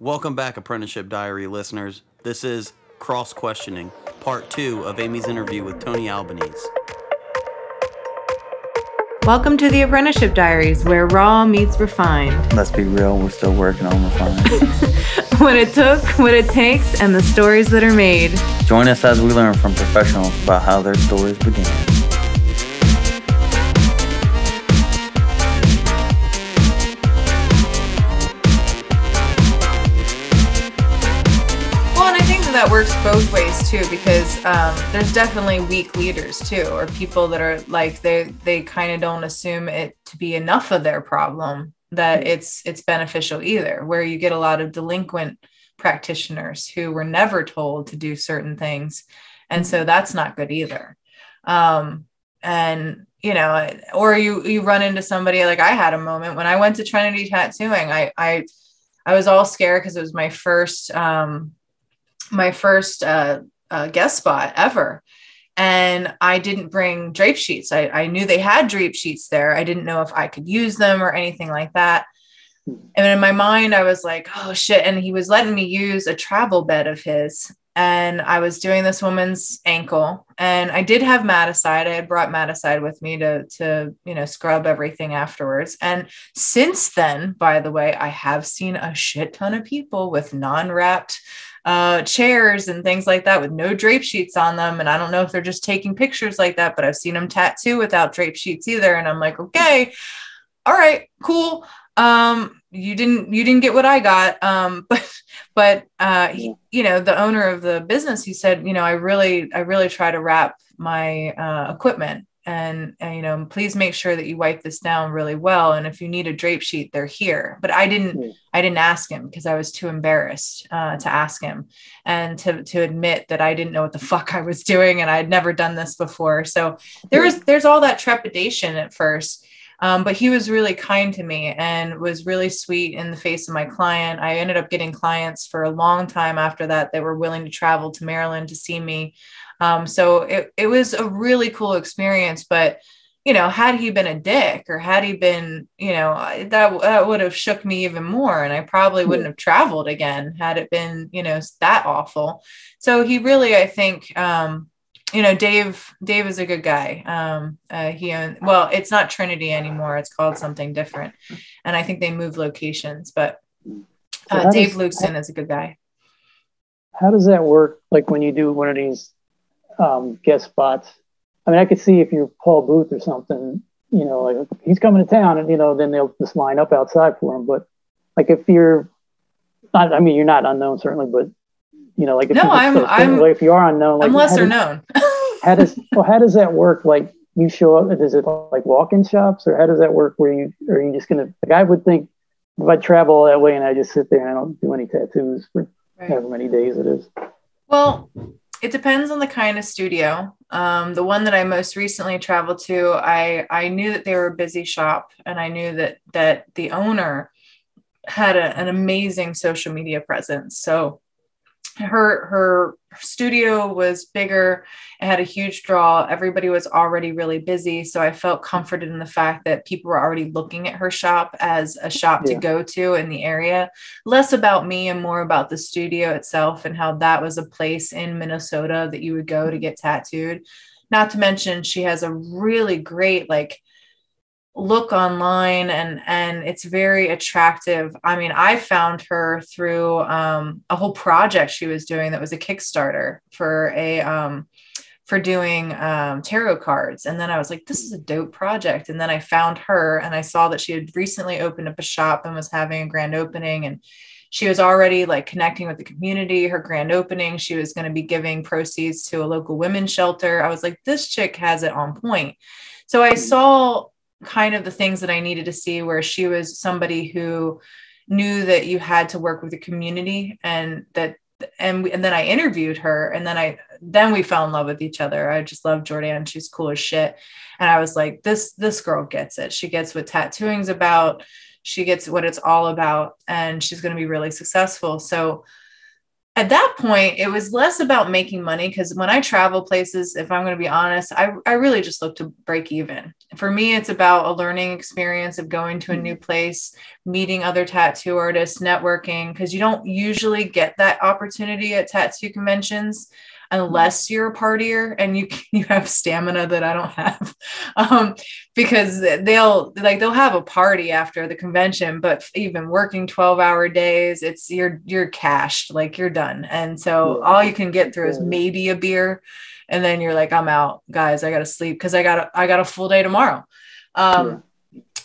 Welcome back, Apprenticeship Diary listeners. This is Cross Questioning, part two of Amy's interview with Tony Albanese. Welcome to the Apprenticeship Diaries, where raw meets refined. Let's be real, we're still working on refining. what it took, what it takes, and the stories that are made. Join us as we learn from professionals about how their stories began. That works both ways too, because um, there's definitely weak leaders too, or people that are like they they kind of don't assume it to be enough of their problem that it's it's beneficial either. Where you get a lot of delinquent practitioners who were never told to do certain things, and so that's not good either. Um, and you know, or you you run into somebody like I had a moment when I went to Trinity Tattooing. I I I was all scared because it was my first um, my first uh, uh, guest spot ever. And I didn't bring drape sheets. I, I knew they had drape sheets there. I didn't know if I could use them or anything like that. And in my mind, I was like, oh shit. And he was letting me use a travel bed of his. And I was doing this woman's ankle. And I did have Madacide. I had brought Madacide with me to, to, you know, scrub everything afterwards. And since then, by the way, I have seen a shit ton of people with non-wrapped uh, chairs and things like that with no drape sheets on them. And I don't know if they're just taking pictures like that, but I've seen them tattoo without drape sheets either. And I'm like, okay, all right, cool. Um, you didn't you didn't get what I got. Um, but but uh, he, you know, the owner of the business, he said, you know, I really I really try to wrap my uh, equipment and, and, you know please make sure that you wipe this down really well and if you need a drape sheet they're here but i didn't i didn't ask him because i was too embarrassed uh, to ask him and to, to admit that i didn't know what the fuck i was doing and i had never done this before so there was there's all that trepidation at first um, but he was really kind to me and was really sweet in the face of my client. I ended up getting clients for a long time after that that were willing to travel to Maryland to see me. Um, so it, it was a really cool experience. But, you know, had he been a dick or had he been, you know, that, that would have shook me even more. And I probably wouldn't have traveled again had it been, you know, that awful. So he really, I think, um, you know, Dave, Dave is a good guy. Um, uh, he owned, well, it's not Trinity anymore. It's called something different. And I think they moved locations, but uh, Dave Luxon is a good guy. How does that work? Like when you do one of these um, guest spots. I mean, I could see if you're Paul Booth or something, you know, like he's coming to town, and you know, then they'll just line up outside for him. But like if you're not, I mean, you're not unknown certainly, but you know, like if no, I'm, I'm like if you are unknown, like I'm lesser does, known. how does well, how does that work? Like you show up, is it like walk-in shops, or how does that work? Where you are you just gonna like I would think if I travel that way and I just sit there and I don't do any tattoos for right. however many days it is. Well, it depends on the kind of studio. Um, the one that I most recently traveled to, I I knew that they were a busy shop, and I knew that that the owner had a, an amazing social media presence. So her her studio was bigger. It had a huge draw. Everybody was already really busy. So i felt comforted in the fact that people were already looking at her shop as a shop yeah. to go to in the area. Less about me and more about the studio itself and how that was a place in minnesota that you would go to mm-hmm. get tattooed. Not to mention she has a really great like look online and and it's very attractive. I mean i found her through um, a whole project she was doing that was a kickstarter for a um, for doing um, tarot cards. And then i was like this is a dope project. And then i found her and i saw that she had recently opened up a shop and was having a grand opening. And she was already like connecting with the community her grand opening. She was going to be giving proceeds to a local women's shelter. I was like this chick has it on point. So i saw kind of the things that I needed to see where she was somebody who knew that you had to work with the community and that and and then I interviewed her and then I then we fell in love with each other. I just love Jordan. She's cool as shit. And I was like, this this girl gets it. She gets what tattooing's about. She gets what it's all about and she's going to be really successful. So at that point, it was less about making money because when I travel places, if I'm going to be honest, I, I really just look to break even. For me, it's about a learning experience of going to a new mm-hmm. place, meeting other tattoo artists, networking, because you don't usually get that opportunity at tattoo conventions unless you're a partier and you you have stamina that I don't have. Um, because they'll like they'll have a party after the convention, but even working 12 hour days, it's you're you're cashed, like you're done. And so all you can get through is maybe a beer. And then you're like, I'm out, guys. I gotta sleep because I got a, I got a full day tomorrow. Um,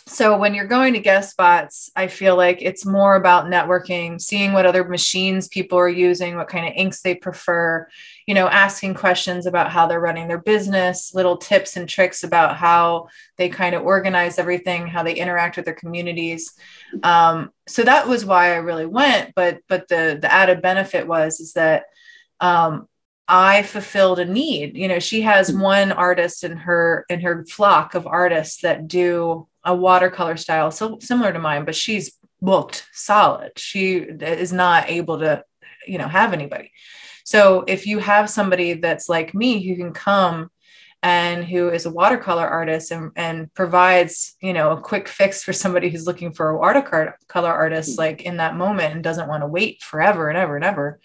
so when you're going to guest spots i feel like it's more about networking seeing what other machines people are using what kind of inks they prefer you know asking questions about how they're running their business little tips and tricks about how they kind of organize everything how they interact with their communities. Um, so that was why i really went but but the the added benefit was is that um, I fulfilled a need. You know, she has one artist in her in her flock of artists that do a watercolor style so similar to mine, but she's booked solid. She is not able to, you know, have anybody. So if you have somebody that's like me who can come and who is a watercolor artist and, and provides, you know, a quick fix for somebody who's looking for a watercolor artist like in that moment and doesn't want to wait forever and ever and ever.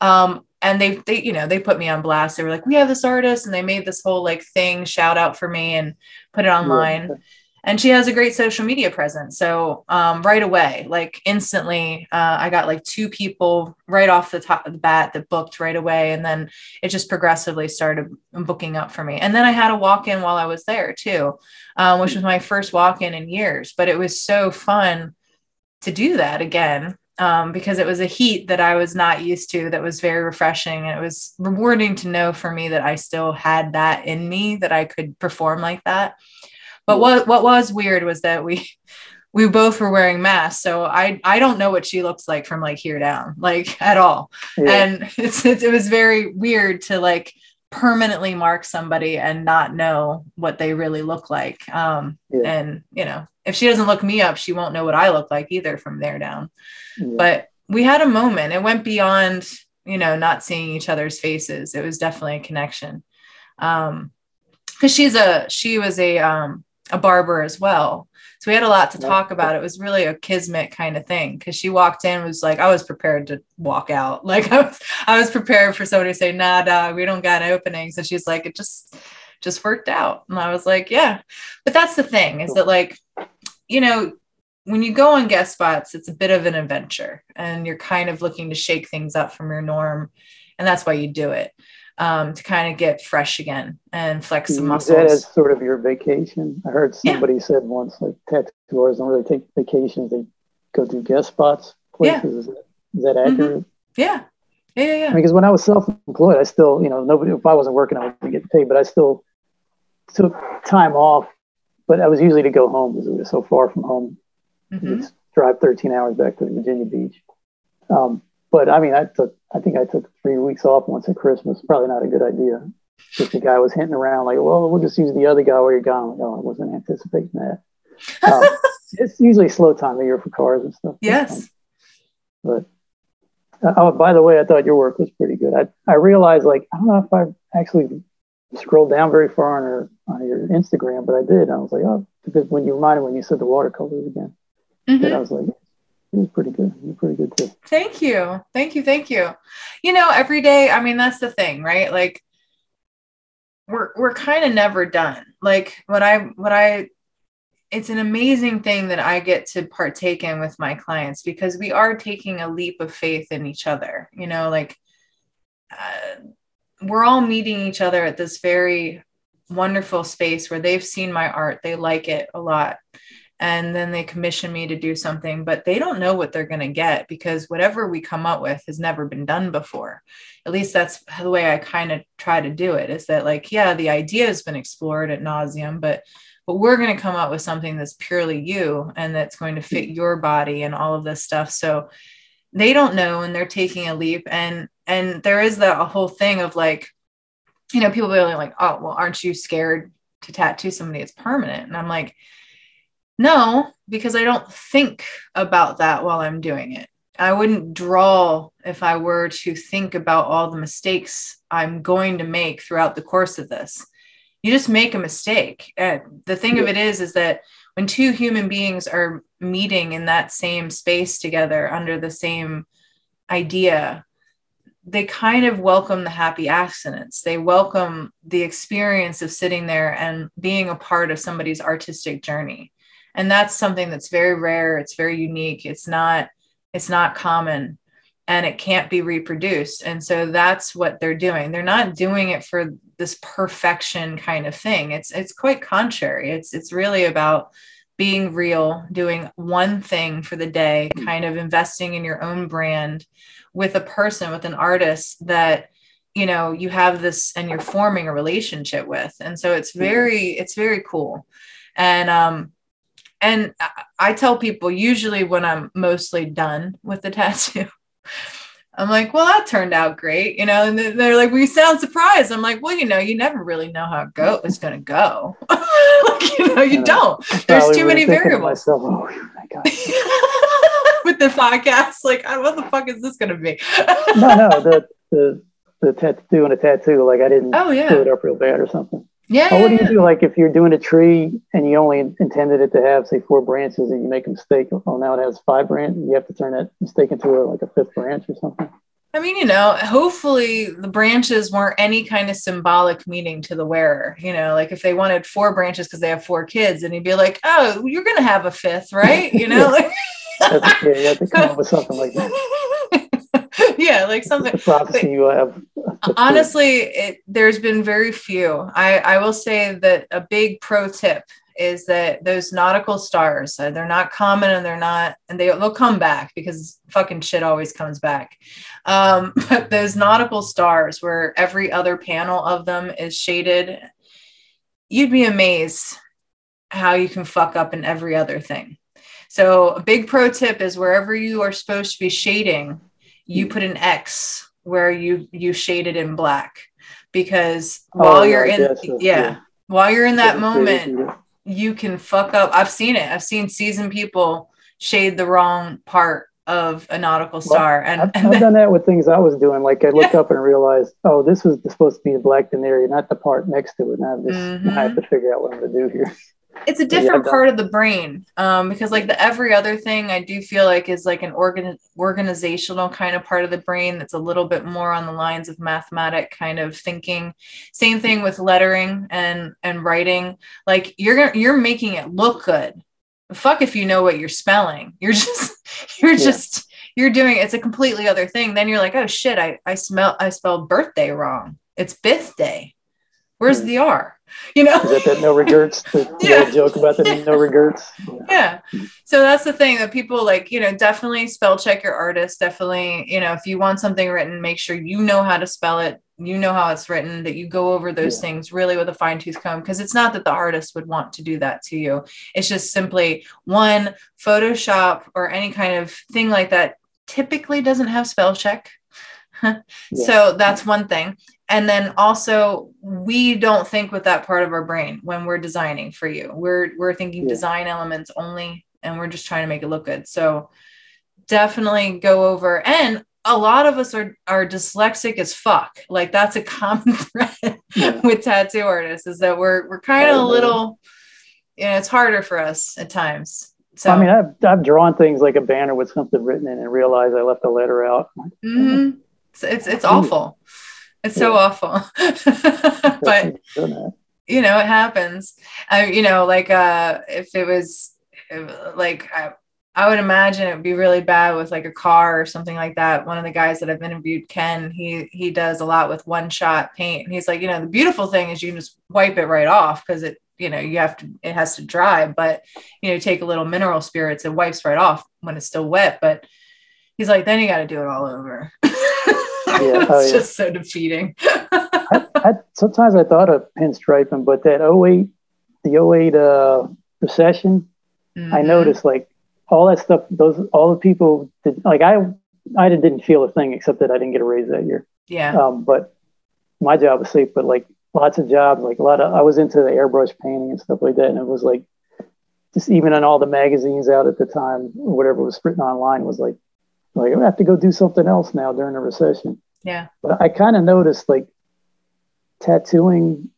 Um, and they they you know they put me on blast. They were like we have this artist and they made this whole like thing shout out for me and put it online. Yeah and she has a great social media presence. So um, right away like instantly uh, i got like two people right off the top of the bat that booked right away. And then it just progressively started booking up for me. And then i had a walk-in while i was there too um, which was my first walk-in in years. But it was so fun to do that again um, because it was a heat that I was not used to that was very refreshing. And it was rewarding to know for me that I still had that in me, that I could perform like that. But what what was weird was that we we both were wearing masks, so I I don't know what she looks like from like here down, like at all. Yeah. And it's, it, it was very weird to like permanently mark somebody and not know what they really look like. Um, yeah. And you know, if she doesn't look me up, she won't know what I look like either from there down. Yeah. But we had a moment. It went beyond you know not seeing each other's faces. It was definitely a connection. Um, because she's a she was a um a barber as well. So we had a lot to talk about. It was really a kismet kind of thing because she walked in was like I was prepared to walk out. Like I was I was prepared for somebody to say, "Nah, dog, we don't got openings." And she's like, "It just just worked out." And I was like, "Yeah." But that's the thing is that like you know when you go on guest spots, it's a bit of an adventure and you're kind of looking to shake things up from your norm. And that's why you do it um, to kind of get fresh again and flex some muscles. That as sort of your vacation. I heard somebody yeah. said once, like tattooers don't really take vacations; they go to guest spots, places. Yeah. Is, that, is that mm-hmm. accurate? Mm-hmm. Yeah. Yeah, yeah, yeah. Because when I was self-employed, I still, you know, nobody. If I wasn't working, I wasn't getting paid, but I still took time off. But I was usually to go home because it was so far from home. Mm-hmm. drive 13 hours back to Virginia Beach. Um, but I mean, I took, I think I took three weeks off once at Christmas. Probably not a good idea. If the guy was hinting around like, well, we'll just use the other guy while you're gone. Like, oh, I wasn't anticipating that. Um, it's usually a slow time of year for cars and stuff. Yes. But uh, oh, by the way, I thought your work was pretty good. I, I realized like, I don't know if I actually scrolled down very far on your, on your Instagram, but I did. I was like, oh, because when you reminded when you said the watercolors again, mm-hmm. I was like, it was pretty good. You're pretty good too. Thank you. Thank you. Thank you. You know, every day, I mean, that's the thing, right? Like we're we're kind of never done. Like what I what I it's an amazing thing that I get to partake in with my clients because we are taking a leap of faith in each other. You know, like uh, we're all meeting each other at this very wonderful space where they've seen my art, they like it a lot and then they commission me to do something but they don't know what they're going to get because whatever we come up with has never been done before. At least that's the way i kind of try to do it is that like yeah the idea has been explored at nauseum but but we're going to come up with something that's purely you and that's going to fit your body and all of this stuff. So they don't know and they're taking a leap and and there is that whole thing of like you know people are like oh well aren't you scared to tattoo somebody it's permanent? And i'm like no, because I don't think about that while I'm doing it. I wouldn't draw if I were to think about all the mistakes I'm going to make throughout the course of this. You just make a mistake. And the thing of it is, is that when two human beings are meeting in that same space together under the same idea, they kind of welcome the happy accidents. They welcome the experience of sitting there and being a part of somebody's artistic journey. And that's something that's very rare. It's very unique. It's not it's not common and it can't be reproduced. And so that's what they're doing. They're not doing it for this perfection kind of thing. It's it's quite contrary. It's it's really about being real, doing one thing for the day, kind of investing in your own brand with a person, with an artist that you know you have this and you're forming a relationship with. And so it's very it's very cool. And um and I tell people usually when I'm mostly done with the tattoo, I'm like, well, that turned out great, you know. And they're like, "We sound surprised." I'm like, "Well, you know, you never really know how it go it's going to go. like, you know, you don't. There's too many variables." Myself, oh my god. with the podcast, like, what the fuck is this going to be? no, no, the the the tattoo doing a tattoo, like I didn't oh yeah, screw it up real bad or something. Yeah. Well, what do yeah, you do? Like if you're doing a tree and you only intended it to have, say, four branches, and you make a mistake, oh, now it has five branches. You have to turn that mistake into a, like a fifth branch or something. I mean, you know, hopefully the branches weren't any kind of symbolic meaning to the wearer. You know, like if they wanted four branches because they have four kids, and he'd be like, "Oh, you're gonna have a fifth, right?" You know, like yeah, you have to come up with something like that. yeah, like something. Prophecy you have. Honestly, it, there's been very few. I, I will say that a big pro tip is that those nautical stars, uh, they're not common and they're not, and they, they'll come back because fucking shit always comes back. Um, but those nautical stars, where every other panel of them is shaded, you'd be amazed how you can fuck up in every other thing. So, a big pro tip is wherever you are supposed to be shading, you put an X where you you shade it in black because oh, while Oh, you're in yeah, yeah. while you're in that Yeah, moment yeah. you can fuck up i've seen it i've seen seasoned people shade the wrong part of a nautical star and, I've, and I've then- done that with things I was doing. Like I looked up and realized, oh, this was supposed to be the black area, not the part next to it. Now, I'm just, now I have mm-hmm. to figure out what I'm going to do here. It's a different I've part of the brain um, because like the every other thing i do feel like is like an organ organizational kind of part of the brain that's a little bit more on the lines of mathematic kind of thinking. Same thing with lettering and and writing. Like you're gonna you're making it look good. Fuck if you know what you're spelling. You're just you're Yeah. just you're doing it's a completely other thing. Then you're like oh shit i i smell i spelled birthday wrong. It's birthday where's the r? You know? Is that that no regrets? The, Yeah. joke about the no regrets? yeah. So that's the thing that people like you know definitely spell check your artist. Definitely you know if you want something written make sure you know how to spell it. You know how it's written that you go over those Yeah. things really with a fine tooth comb because it's not that the artist would want to do that to you. It's just simply one photoshop or any kind of thing like that typically doesn't have spell check. So that's one thing and then also we don't think with that part of our brain when we're designing for you we're we're thinking Yeah. design elements only and we're just trying to make it look good so definitely go over and a lot of us are are dyslexic as fuck like that's a common thread Yeah. with tattoo artists is that we're we're kind of a little you know it's harder for us at times so I mean, I've, I've drawn things like a banner with something written in and realized I left a letter out. mhm. it's, it's it's awful it's so awful. But you know it happens. I you know like uh if it was if, like I, I would imagine it would be really bad with like a car or something like that. One of the guys that i've interviewed ken he he does a lot with one shot paint. And he's like you know the beautiful thing is you can just wipe it right off because it you know you have to it has to dry. But you know take a little mineral spirits it wipes right off when it's still wet. But he's like then you got to do it all over it's oh, yeah. just so defeating I, I, sometimes I thought of pinstriping, but that 08, the 08 uh, recession, I Mhm. noticed like all that stuff, those, all the people did, like I, I didn't feel a thing except that I didn't get a raise that year. yeah Um, but my job was safe, but like lots of jobs, like a lot of, I was into the airbrush painting and stuff like that. And it was like, just even in all the magazines out at the time, whatever was written online was like, like I have to go do something else now during the recession. Yeah. But I kind of noticed like tattooing,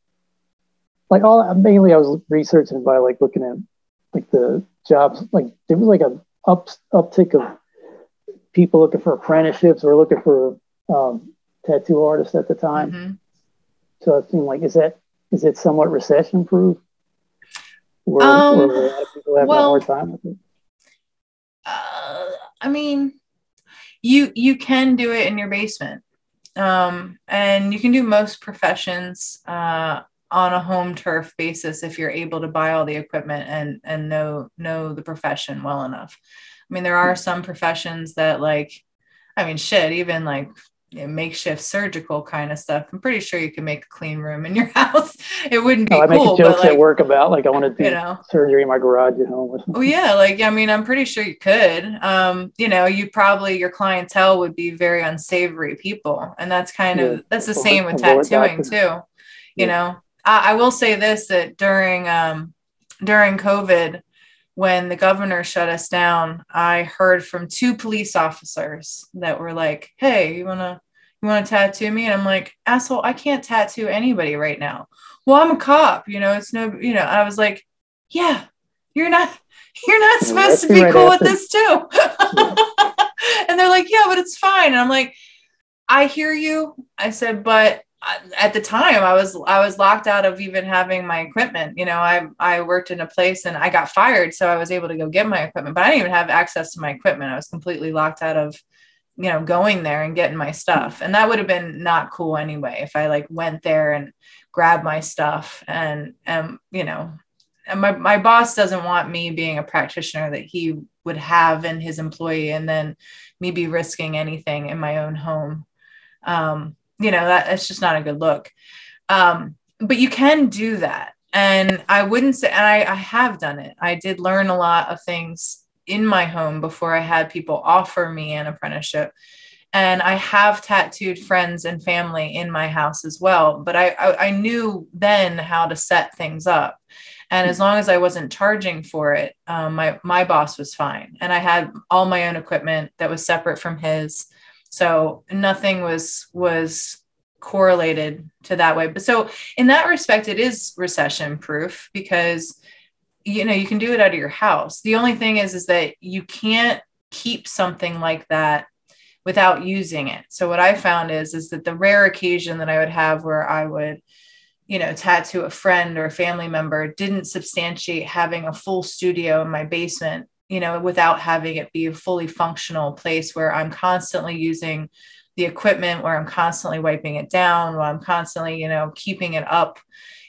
like all mainly I was researching by like looking at like the jobs, like there was like a up uptick of people looking for apprenticeships or looking for um, tattoo artists at the time. Mhm. So it seemed like is that is it somewhat recession proof? Or, Um, a of people having well- a hard time with it? Uh, I mean, you you can do it in your basement, um, and you can do most professions uh, on a home turf basis if you're able to buy all the equipment and and know know the profession well enough. I mean, there are some professions that like, I mean, shit, even like makeshift surgical kind of stuff. I'm pretty sure you can make a clean room in your house. It wouldn't be No, I make cool, jokes like, at work about like I want to do you know. surgery in my garage at home or something. Oh yeah, like I mean, I'm pretty sure you could. Um, you know, you probably your clientele would be very unsavory people, and that's kind Yeah, of that's the avoid- same with tattooing too. You Yeah. know, I, I will say this that during um during COVID, when the governor shut us down, I heard from two police officers that were like, "Hey, you wanna you wanna tattoo me?" And I'm like, "Asshole, I can't tattoo anybody right now." Well, I'm a cop. You know, it's no. You know, I was like, "Yeah, you're not." You're not supposed to be cool with this too. and they're like, yeah, but it's fine. And I'm like, I hear you. I said, but uh, at the time I was I was locked out of even having my equipment. You know, I I worked in a place and I got fired, so I was able to go get my equipment, but I didn't even have access to my equipment. I was completely locked out of you know going there and getting my stuff. And that would have been not cool anyway if i like went there and grabbed my stuff and um you know and my, my boss doesn't want me being a practitioner that he would have in his employee and then me be risking anything in my own home. Um you know that that's just not a good look. Um but you can do that. And i wouldn't say and I, I have done it. I did learn a lot of things in my home before i had people offer me an apprenticeship. And i have tattooed friends and family in my house as well but i i, I knew then how to set things up. And as long as I wasn't charging for it, um, my my boss was fine, and I had all my own equipment that was separate from his, so nothing was was correlated to that way. But so in that respect, it is recession proof because you know you can do it out of your house. The only thing is is that you can't keep something like that without using it. So what I found is is that the rare occasion that I would have where I would you know, tattoo a friend or a family member didn't substantiate having a full studio in my basement, you know, without having it be a fully functional place where I'm constantly using the equipment, where I'm constantly wiping it down, while I'm constantly, you know, keeping it up.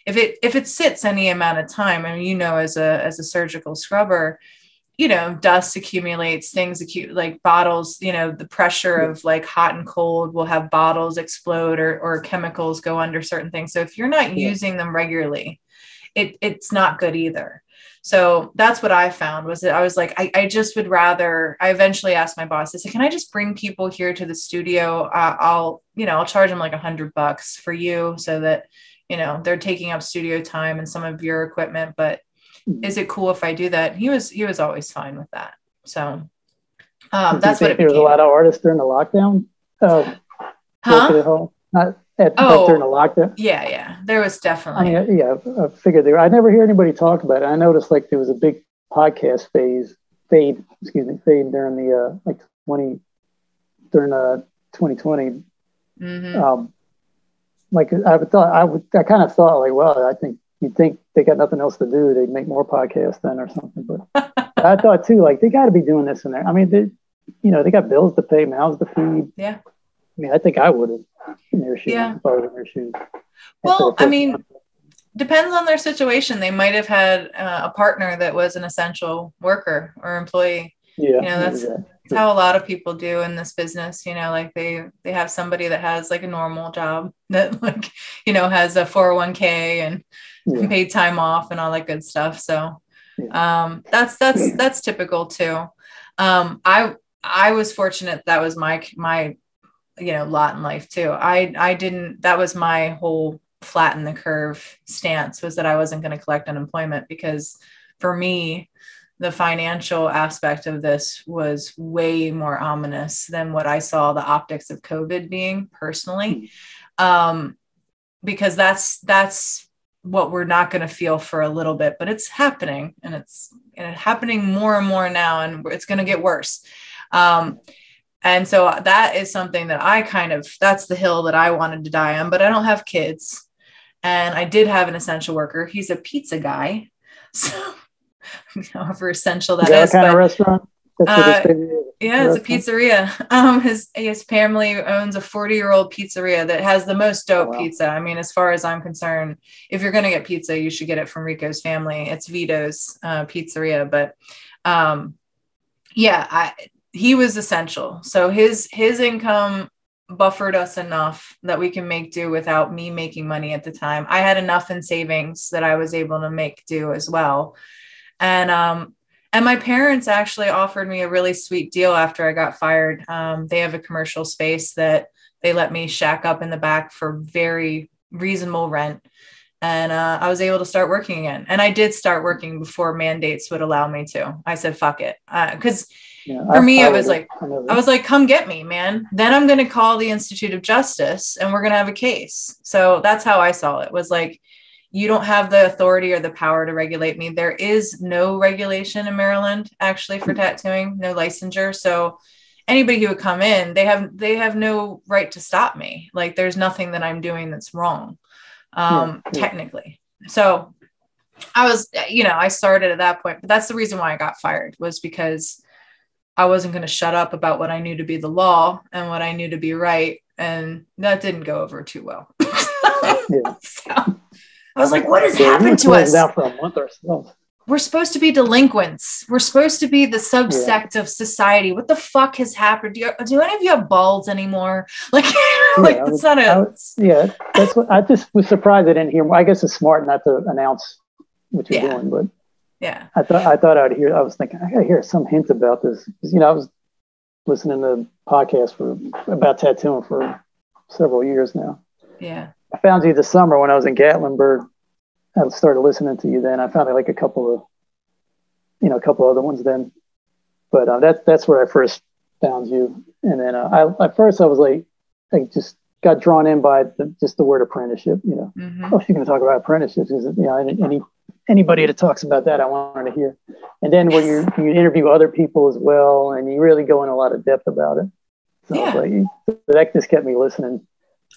If it if it sits any amount of time, I mean, you know, as a as a surgical scrubber, you know, dust accumulates, things acute like bottles, you know, the pressure of like hot and cold will have bottles explode or, or chemicals go under certain things. So if you're not using them regularly, it, it's not good either. So that's what I found was that I was like, I, I just would rather, I eventually asked my boss, I said, can I just bring people here to the studio? Uh, I'll, you know, I'll charge them like a hundred bucks for you so that, you know, they're taking up studio time and some of your equipment, but is it cool if I do that? He was he was always fine with that. So um, that's what it there was a lot of artists during the lockdown. Working huh? at home, not at Oh. during the lockdown. Yeah, yeah. There was I definitely. mean, yeah, I figured there. I never hear anybody talk about it. I noticed like there was a big podcast phase fade, excuse me, fade during the uh, like twenty during uh 2020. Mhm. Um, like I would thought, I would, I kind of thought like, well, I think you'd think they got nothing else to do, they'd make more podcasts then or something. But I thought too, like they got to be doing this in there. I mean, they, you know, they got bills to pay, mouths to feed. Yeah. I mean, I think I would have in their shoes Yeah. if I was in their shoes. Well, I mean, month. Depends on their situation. They might have had uh, a partner that was an essential worker or employee. yeah, you know, that's- yeah. It's how a lot of people do in this business. You know, like they they have somebody that has like a normal job that like you know has a 401k and Yeah. paid time off and all that good stuff. So um, that's that's that's typical too. Um, I I was fortunate that was my my you know lot in life too. I I didn't that was my whole flatten the curve stance was that I wasn't going to collect unemployment because for me the financial aspect of this was way more ominous than what I saw the optics of COVID being personally. Um, because that's that's what we're not going to feel for a little bit, but it's happening and it's and it's happening more and more now, and it's going to get worse. Um, and so that is something that I kind of that's the hill that I wanted to die on, but I don't have kids. And I did have an essential worker. He's a pizza guy. So however essential that is. Is that kind of restaurant? Uh, yeah, it's a pizzeria. Um, his his family owns a 40 year old pizzeria that has the most dope Oh, wow. pizza. I mean, as far as I'm concerned, if you're gonna get pizza, you should get it from Rico's family. It's Vito's uh, pizzeria, but um, yeah, I he was essential. So his his income buffered us enough that we can make do without me making money at the time. I had enough in savings that I was able to make do as well. And um and my parents actually offered me a really sweet deal after I got fired. Um, they have a commercial space that they let me shack up in the back for very reasonable rent. And uh, I was able to start working again. And I did start working before mandates would allow me to. I said, fuck it. Because Yeah, for me, it was like- I I was like, come get me, man. Then I'm going to call the Institute of Justice and we're going to have a case. So that's how I saw it was like, you don't have the authority or the power to regulate me. There is no regulation in Maryland actually for tattooing, no licensure. So anybody who would come in, they have they have no right to stop me. Like there's nothing that I'm doing that's wrong. Um Yeah, technically. So I was you know, I started at that point, but that's the reason why I got fired was because I wasn't going to shut up about what I knew to be the law and what I knew to be right. And that didn't go over too well. Yeah. So I was like, what has Yeah, happened to us? For a month or so. We're supposed to be delinquents. We're supposed to be the subsect of society. What the fuck has happened? Do, you, do any of you have balls anymore? Like, like it's was- not a. was- Yeah, that's what I just was surprised I didn't hear. I guess it's smart not to announce what you're Yeah. doing, but Yeah. I thought I thought I'd hear. I was thinking I gotta hear some hint about this. you know I was listening to podcasts for about tattooing for several years now. Yeah. I found you this summer when I was in Gatlinburg. I started listening to you then. I found like a couple of, you know, a couple other ones then. But uh, that's that's where I first found you. And then uh, I at first I was like, I just got drawn in by the, just the word apprenticeship. You know, hmm oh, she's going to talk about apprenticeships. Is you know, any, any anybody that talks about that, I wanted to hear. And then when you you interview other people as well, and you really go in a lot of depth about it. So was like, that just kept me listening.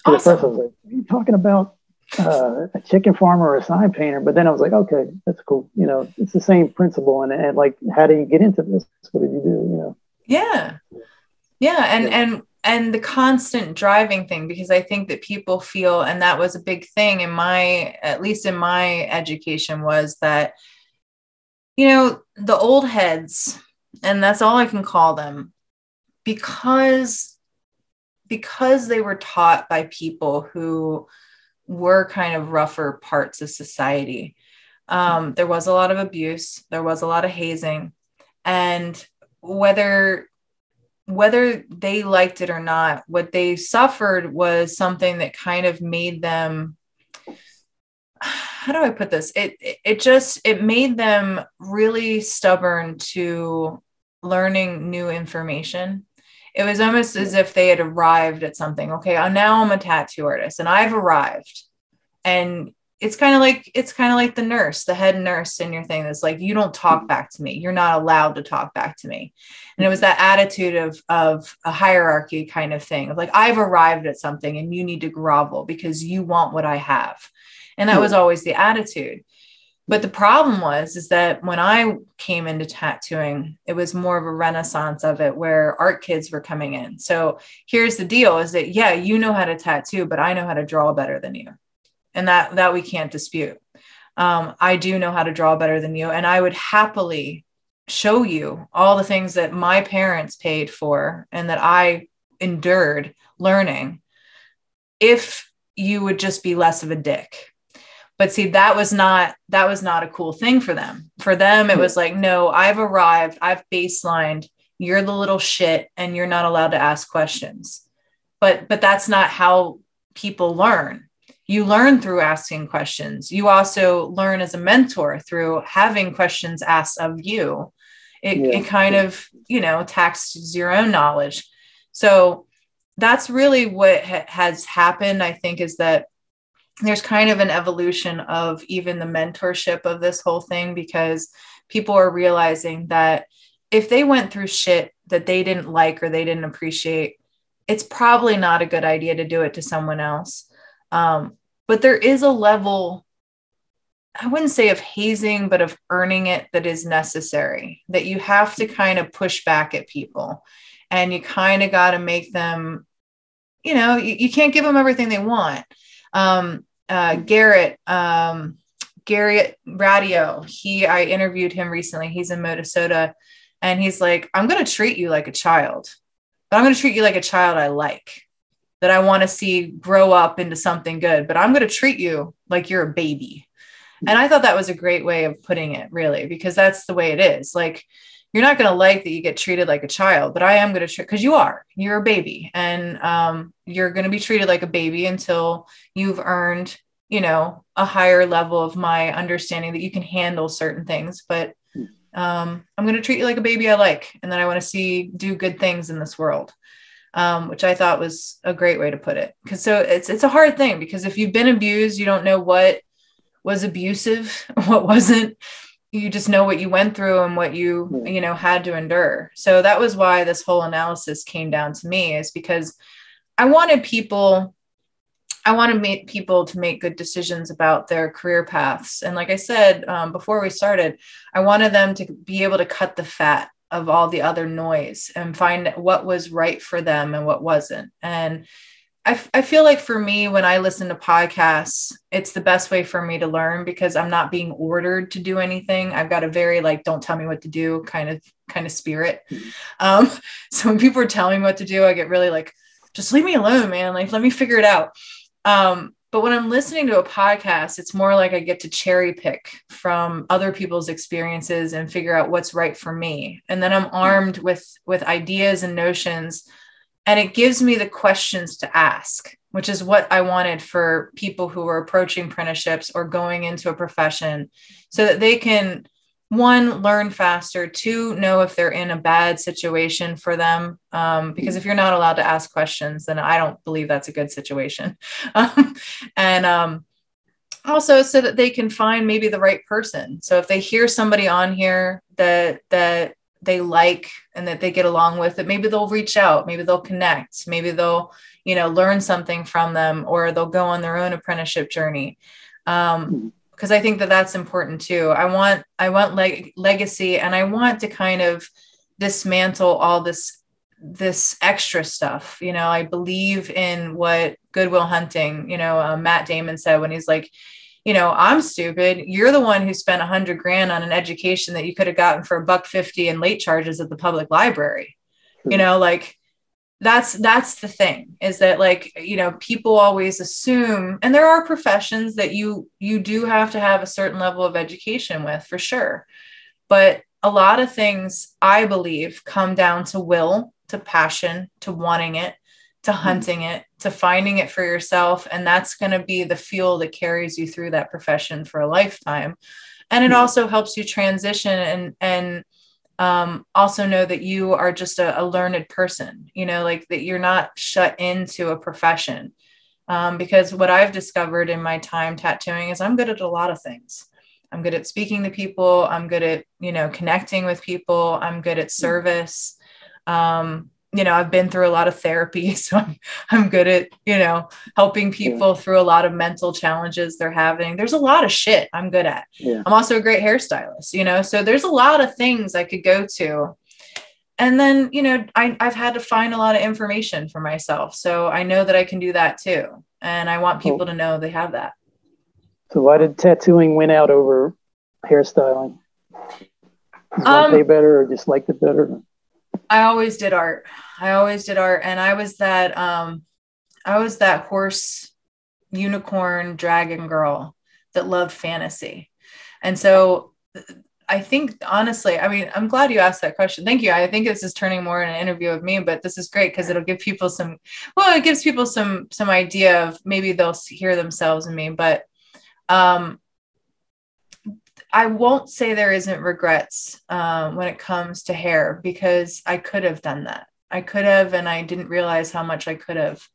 So At first, I Awesome. was like, "Are you talking about uh, a chicken farmer or a sign painter?" But then I was like, "Okay, that's cool. You know, it's the same principle." And, and like, how do you get into this? What did you do? You know? Yeah. Yeah. And, Yeah. and, and the constant driving thing, because I think that people feel, and that was a big thing in my, at least in my education, was that, you know, the old heads, and that's all I can call them, because because they were taught by people who were kind of rougher parts of society um, there was a lot of abuse there was a lot of hazing and whether whether they liked it or not what they suffered was something that kind of made them how do i put this? It it- just it made them really stubborn to learning new information it was almost as if they had arrived at something. Okay uh, now i'm a tattoo artist and i've arrived. And it's kind of like it's kind of like the nurse the head nurse in your thing that's like you don't talk back to me. You're not allowed to talk back to me. And it was that attitude of of a hierarchy kind of thing of like i've arrived at something and you need to grovel because you want what i have. And that was always the attitude but the problem was is that when i came into tattooing it was more of a renaissance of it where art kids were coming in. So here's the deal is that yeah you know how to tattoo but i know how to draw better than you. And that that we can't dispute. Um, i do know how to draw better than you and i would happily show you all the things that my parents paid for and that i endured learning if you would just be less of a dick but see that was not that was not a cool thing for them for them it was like no i've arrived i've baselined you're the little shit and you're not allowed to ask questions but but that's not how people learn you learn through asking questions. You also learn as a mentor through having questions asked of you. It, yeah. it kind of, you know, taxes your own knowledge. So that's really what ha- has happened, I think, is that there's kind of an evolution of even the mentorship of this whole thing because people are realizing that if they went through shit that they didn't like or they didn't appreciate, it's probably not a good idea to do it to someone else. Um, but there is a level, I wouldn't say of hazing, but of earning it that is necessary, that you have to kind of push back at people and you kind of got to make them, you know, you, you, can't give them everything they want. Um, uh, Garrett, um, Garrett Radio, he, I interviewed him recently. He's in Minnesota and he's like, I'm going to treat you like a child, but I'm going to treat you like a child I like, that I want to see grow up into something good, but I'm going to treat you like you're a baby. And I thought that was a great way of putting it, really, because that's the way it is. Like, you're not going to like that you get treated like a child, but I am going to treat because you are, you're a baby and um, you're going to be treated like a baby until you've earned, you know, a higher level of my understanding that you can handle certain things. But um, I'm going to treat you like a baby I like, and then I want to see do good things in this world. Um, which I thought was a great way to put it. Because so it's it's a hard thing because if you've been abused, you don't know what was abusive, what wasn't. You just know what you went through and what you you know had to endure. So that was why this whole analysis came down to me is because I wanted people I want to make people to make good decisions about their career paths. And like I said um, before we started, I wanted them to be able to cut the fat of all the other noise and find what was right for them and what wasn't. And I, feel like for me, when I listen to podcasts, it's the best way for me to learn because I'm not being ordered to do anything. I've got a very like, don't tell me what to do kind of kind of spirit. Um, so when people are telling me what to do, I get really like, just leave me alone, man. Like, let me figure it out. Um, but when I'm listening to a podcast, it's more like I get to cherry pick from other people's experiences and figure out what's right for me. And then I'm armed with with ideas and notions and it gives me the questions to ask, which is what I wanted for people who are approaching apprenticeships or going into a profession so that they can one learn faster two know if they're in a bad situation for them. Um, because if you're not allowed to ask questions then i don't believe that's a good situation. Um, and um, also so that they can find maybe the right person. So if they hear somebody on here that that they like and that they get along with it maybe they'll reach out maybe they'll connect maybe they'll you know learn something from them or they'll go on their own apprenticeship journey um, because I think that that's important too. I want I want leg- legacy and I want to kind of dismantle all this this extra stuff. You know, I believe in what Good Will Hunting, you know, uh, Matt Damon said when he's like, you know, I'm stupid. You're the one who spent a hundred grand on an education that you could have gotten for a buck 50 in late charges at the public library. You hmm. know, like that's that's the thing is that like you know people always assume and there are professions that you you do have to have a certain level of education with for sure but a lot of things i believe come down to will to passion to wanting it to mm-hmm. hunting it to finding it for yourself and that's going to be the fuel that carries you through that profession for a lifetime and it mm-hmm. also helps you transition and and um, also know that you are just a, a, learned person, you know, like that you're not shut into a profession. Um, because what I've discovered in my time tattooing is I'm good at a lot of things. I'm good at speaking to people. I'm good at, you know, connecting with people. I'm good at service. Um, you know i've been through a lot of therapy so i'm, I'm good at you know helping people yeah. through a lot of mental challenges they're having there's a lot of shit i'm good at yeah. i'm also a great hairstylist you know so there's a lot of things i could go to and then you know I, i've had to find a lot of information for myself so i know that i can do that too and i want people cool. to know they have that so why did tattooing win out over hairstyling um, pay better or just liked it better I always did art. I always did art, and I was that um, I was that horse, unicorn, dragon girl that loved fantasy, and so I think honestly, I mean, I'm glad you asked that question. Thank you. I think this is turning more in an interview of me, but this is great because it'll give people some, well, it gives people some some idea of maybe they'll hear themselves in me. But um, I won't say there isn't regrets um, when it comes to hair because I could have done that. I could have, and I didn't realize how much I could have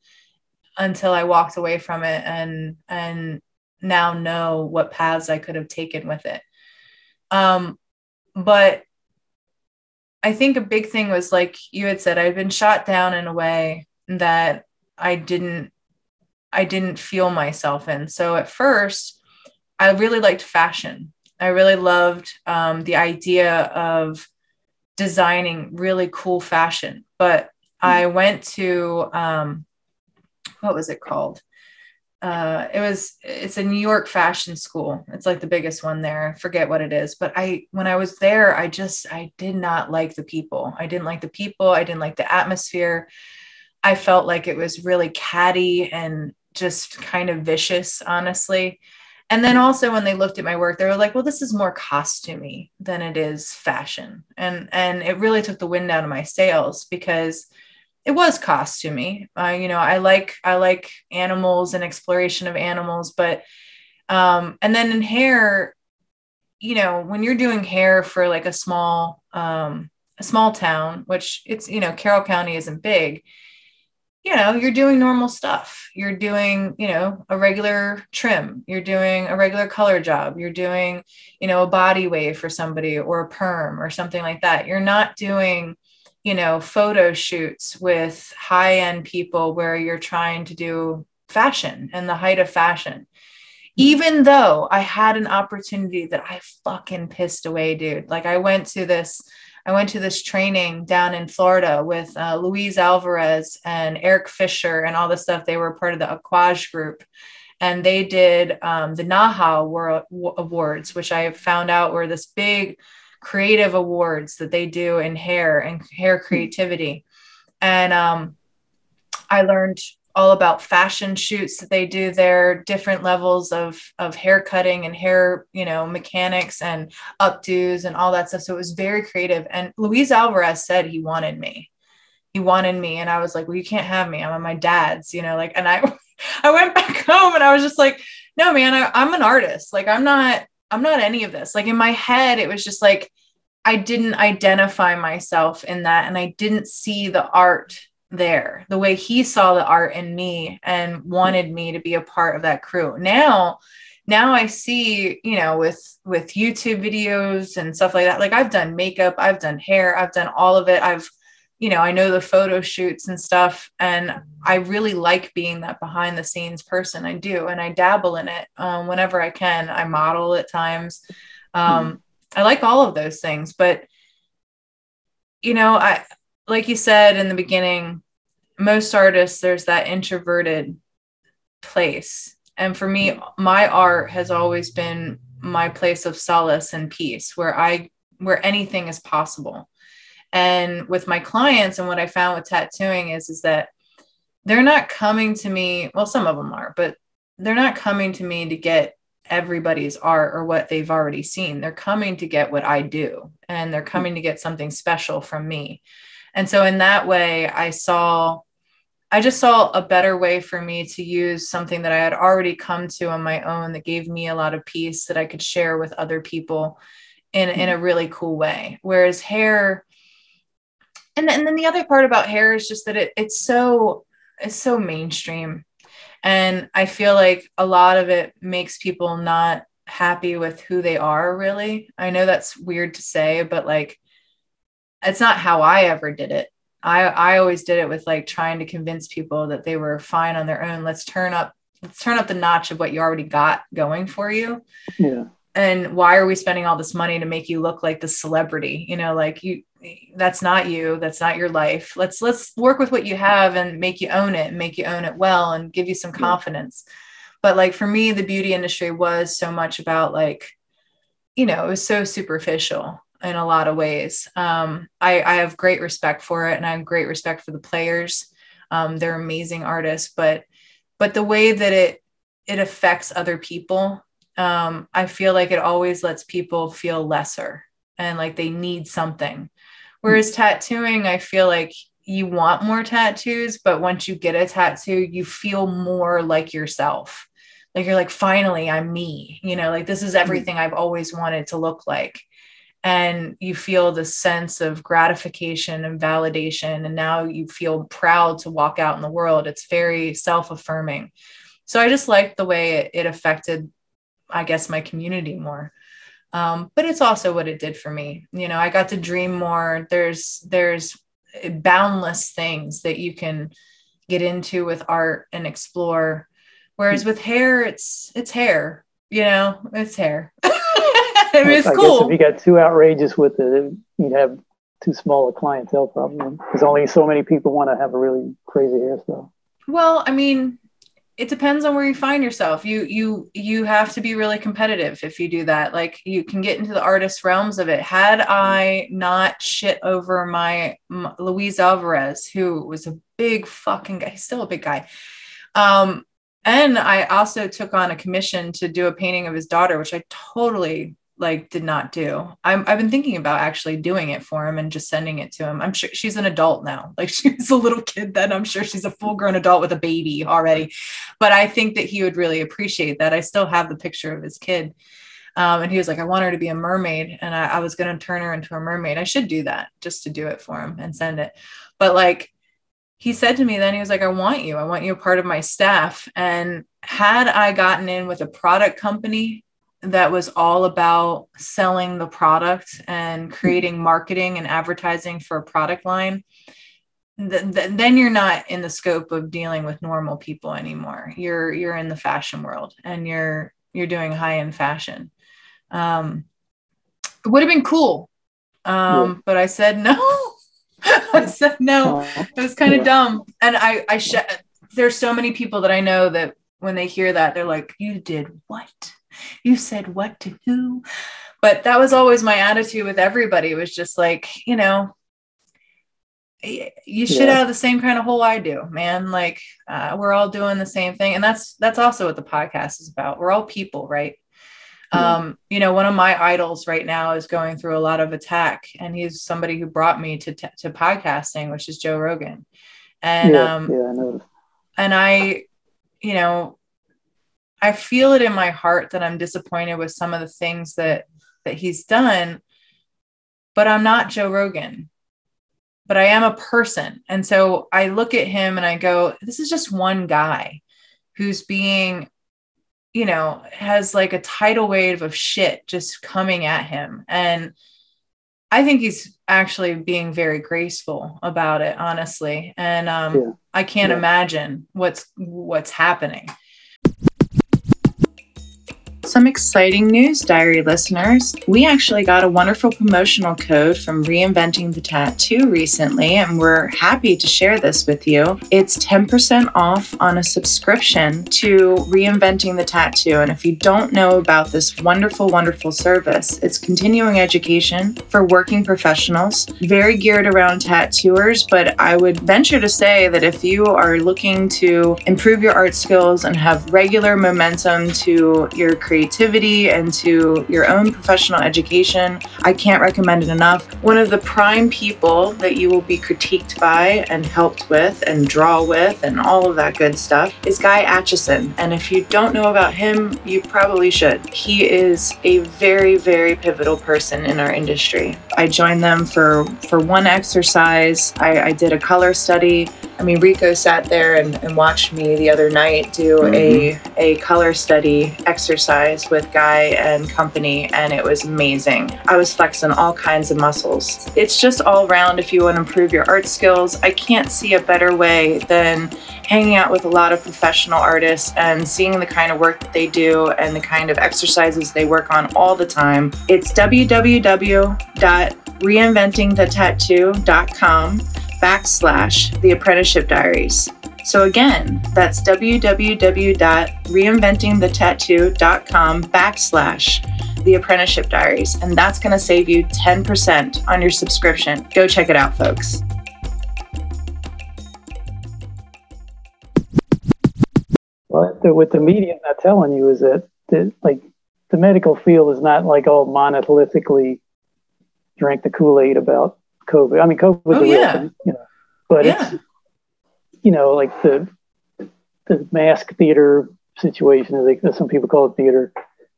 until I walked away from it and and now know what paths I could have taken with it. Um, but I think a big thing was like you had said, I'd been shot down in a way that I didn't I didn't feel myself in. So at first, I really liked fashion. I really loved um, the idea of designing really cool fashion. But I went to um, what was it called? uh, it was it's a New York fashion school. It's like the biggest one there. I forget what it is, but I when I was there, I just I did not like the people. I didn't like the people. I didn't like the atmosphere. I felt like it was really catty and just kind of vicious, honestly. And then also when they looked at my work, they were like, "Well, this is more costumey than it is fashion," and and it really took the wind out of my sails because it was costumey. Uh, you know, I like I like animals and exploration of animals, but um, and then in hair, you know, when you're doing hair for like a small um, a small town, which it's you know Carroll County isn't big, you know, you're doing normal stuff. You're doing you know a regular trim. You're doing a regular color job. You're doing you know a body wave for somebody or a perm or something like that. You're not doing you know, photo shoots with high end people where you're trying to do fashion and the height of fashion. Even though I had an opportunity that I fucking pissed away, dude. Like I went to this, I went to this training down in Florida with uh, Luis Alvarez and Eric Fisher and all the stuff. They were part of the Aquage group and they did um, the NAHA World Awards, which I found out were this big creative awards that they do in hair and hair creativity. And um, I learned all about fashion shoots that they do there, different levels of of hair cutting and hair, you know, mechanics and updos and all that stuff. So it was very creative. And Luis Alvarez said he wanted me. He wanted me, and I was like, "Well, you can't have me. I'm at my dad's," you know. Like, and I, I went back home, and I was just like, "No, man, I, I'm an artist. Like, I'm not. I'm not any of this. Like in my head, it was just like I didn't identify myself in that and I didn't see the art there the way he saw the art in me and wanted me to be a part of that crew. Now, now I see, you know, with with YouTube videos and stuff like that. Like I've done makeup, I've done hair, I've done all of it. I've you know, I know the photo shoots and stuff, and I really like being that behind the scenes person. I do, and I dabble in it um, whenever I can. I model at times. Um, I like all of those things, but you know, I like you said in the beginning, most artists there's that introverted place. And for me, my art has always been my place of solace and peace where I where anything is possible. And with my clients and what I found with tattooing is is that they're not coming to me, well some of them are, but they're not coming to me to get everybody's art or what they've already seen. They're coming to get what I do and they're coming to get something special from me. And so, in that way, I saw, I just saw a better way for me to use something that I had already come to on my own that gave me a lot of peace that I could share with other people in, in a mm-hmm. really cool way. Whereas hair, and then, and then the other part about hair is just that it, it's so, it's so mainstream and I feel like a lot of it makes people not happy with who they are, really. I know that's weird to say, but like, it's not how I ever did it. I, I always did it with like trying to convince people that they were fine on their own. Let's turn up, let's turn up the notch of what you already got going for you. Yeah. And why are we spending all this money to make you look like the celebrity? You know, like you, that's not you that's not your life let's let's work with what you have and make you own it and make you own it well and give you some confidence but like for me the beauty industry was so much about like you know it was so superficial in a lot of ways um, I, I have great respect for it and i have great respect for the players um, they're amazing artists but but the way that it it affects other people um, I feel like it always lets people feel lesser and like they need something. Whereas tattooing, I feel like you want more tattoos, but once you get a tattoo, you feel more like yourself. Like you're like, finally, I'm me. You know, like this is everything I've always wanted to look like. And you feel the sense of gratification and validation. And now you feel proud to walk out in the world. It's very self affirming. So I just liked the way it, it affected, I guess, my community more. Um, but it's also what it did for me. You know, I got to dream more. There's there's boundless things that you can get into with art and explore whereas with hair it's it's hair you know it's hair I mean, it's I cool guess if you got too outrageous with it, you'd have too small a clientele problem because only so many people want to have a really crazy hairstyle. well i mean it depends on where you find yourself. You you you have to be really competitive if you do that. Like you can get into the artist realms of it. Had i not shit over my, my luis alvarez who was a big fucking guy he's still a big guy um and i also took on a commission to do a painting of his daughter which i totally like did not do. I'm, i've been thinking about actually doing it for him and just sending it to him. I'm sure she's an adult now. Like she was a little kid then. I'm sure she's a full grown adult with a baby already. But i think that he would really appreciate that. I still have the picture of his kid. Um, and he was like i want her to be a mermaid. And i, I was going to turn her into a mermaid. I should do that just to do it for him and send it. But like he said to me then he was like i want you. I want you a part of my staff. And had i gotten in with a product company that was all about selling the product and creating marketing and advertising for a product line th- th- then you're not in the scope of dealing with normal people anymore. You're you're in the fashion world and you're you're doing high end fashion. Um it would have been cool um Yeah. but i said no. I said no. It was kind of Yeah. dumb. And i i sh- there's so many people that i know that when they hear that they're like you did what you said what to who. But that was always my attitude with everybody. It was just like you know you shit Yeah. out of the same kind of hole i do man. Like uh, we're all doing the same thing. And that's that's also what the podcast is about. We're all people right? Yeah. um you know one of my idols right now is going through a lot of attack. And he's somebody who brought me to t- to podcasting which is joe rogan. And yeah, um yeah, I noticed. and I, you know, I feel it in my heart that I'm disappointed with some of the things that that he's done, but I'm not Joe Rogan. But I am a person. And so I look at him and I go, this is just one guy who's being, you know, has like a tidal wave of shit just coming at him. And I think he's actually being very graceful about it, honestly. And um, Yeah. I can't Yeah. imagine what's what's happening. Some exciting news, diary listeners. We actually got a wonderful promotional code from Reinventing the Tattoo recently, and we're happy to share this with you. It's 10% off on a subscription to Reinventing the Tattoo. And if you don't know about this wonderful, wonderful service, it's continuing education for working professionals, very geared around tattooers. But I would venture to say that if you are looking to improve your art skills and have regular momentum to your creativity and to your own professional education, I can't recommend it enough. One of the prime people that you will be critiqued by and helped with and draw with and all of that good stuff is Guy Aitchison. And if you don't know about him, you probably should. He is a very, very pivotal person in our industry. I joined them for for one exercise. I, I did a color study. I mean, Rico sat there and, and watched me the other night do a, mm-hmm. a color study exercise with Guy and company, and it was amazing. I was flexing all kinds of muscles. It's just all around if you want to improve your art skills. I can't see a better way than hanging out with a lot of professional artists and seeing the kind of work that they do and the kind of exercises they work on all the time. It's www.reinventingthetattoo.com backslash the apprenticeship diaries. So again, that's www.reinventingthetattoo.com backslash the apprenticeship diaries. And that's going to save you 10% on your subscription. Go check it out, folks. Well, what the media not telling you is that, that like the medical field is not like all monolithically drank the Kool-Aid about COVID. I mean, COVID was Oh, a real thing, you know, but Yeah. it's, you know, like the, the mask theater situation, as, they, as some people call it theater,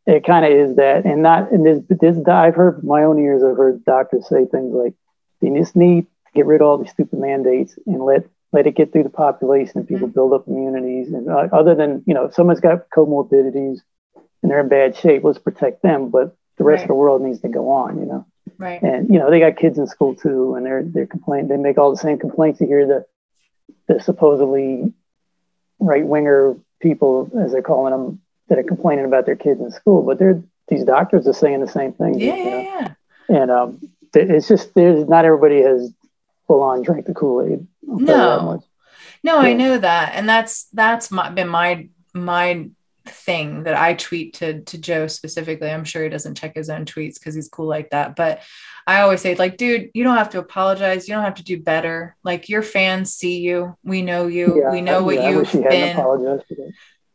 it kind of is that. And not, and this, this, I've heard my own ears, I've heard doctors say things like, you just need to get rid of all these stupid mandates and let, let it get through the population and people build up immunities. And uh, other than, you know, if someone's got comorbidities and they're in bad shape, let's protect them. But the rest Right. of the world needs to go on, you know Right. and you know they got kids in school too, and they're they're complaining. They make all the same complaints you hear the the supposedly right winger people, as they're calling them, that are complaining about their kids in school. But they're these doctors are saying the same thing. Yeah, you know? yeah, yeah. And um, it's just there's not everybody has full on drank the Kool Aid. No. No, I know that, and that's that's my, been my my thing that I tweet to to Joe specifically. I'm sure he doesn't check his own tweets because he's cool like that. But I always say, like, dude, you don't have to apologize. You don't have to do better. Like your fans see you. We know you. we know what I you've wish he hadn't been.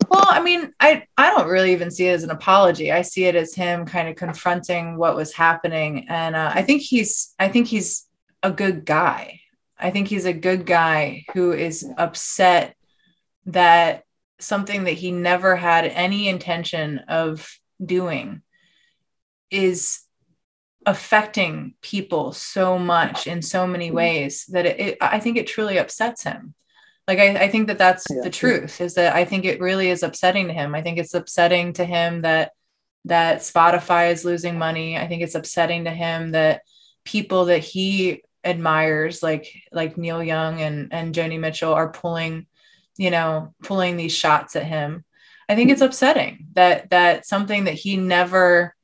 Well, I mean, I I don't really even see it as an apology. I see it as him kind of confronting what was happening, and uh, I think he's I think he's a good guy. I think he's a good guy who is upset that something that he never had any intention of doing is affecting people so much in so many mm-hmm. ways that it, it I think it truly upsets him. Like I, I think that that's Yeah. the truth is that I think it really is upsetting to him. I think it's upsetting to him that that Spotify is losing money. I think it's upsetting to him that people that he admires like like Neil Young and and Joni Mitchell are pulling you know pulling these shots at him. I think it's upsetting that that something that he never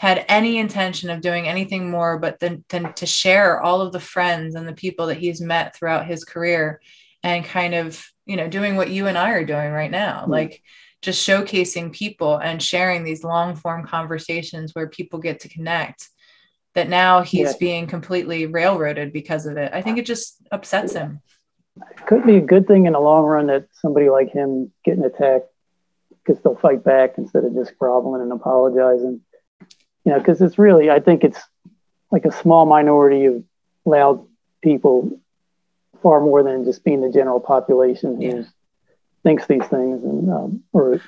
had any intention of doing anything more but than, than to share all of the friends and the people that he's met throughout his career and kind of you know doing what you and I are doing right now Hmm. like just showcasing people and sharing these long form conversations where people get to connect that now he's Yeah. being completely railroaded because of it i think it just upsets him It could be a good thing in the long run that somebody like him getting attacked because they'll fight back instead of just groveling and apologizing. You know, because it's really, I think it's like a small minority of loud people, far more than just being the general population who Yeah. thinks these things and um, or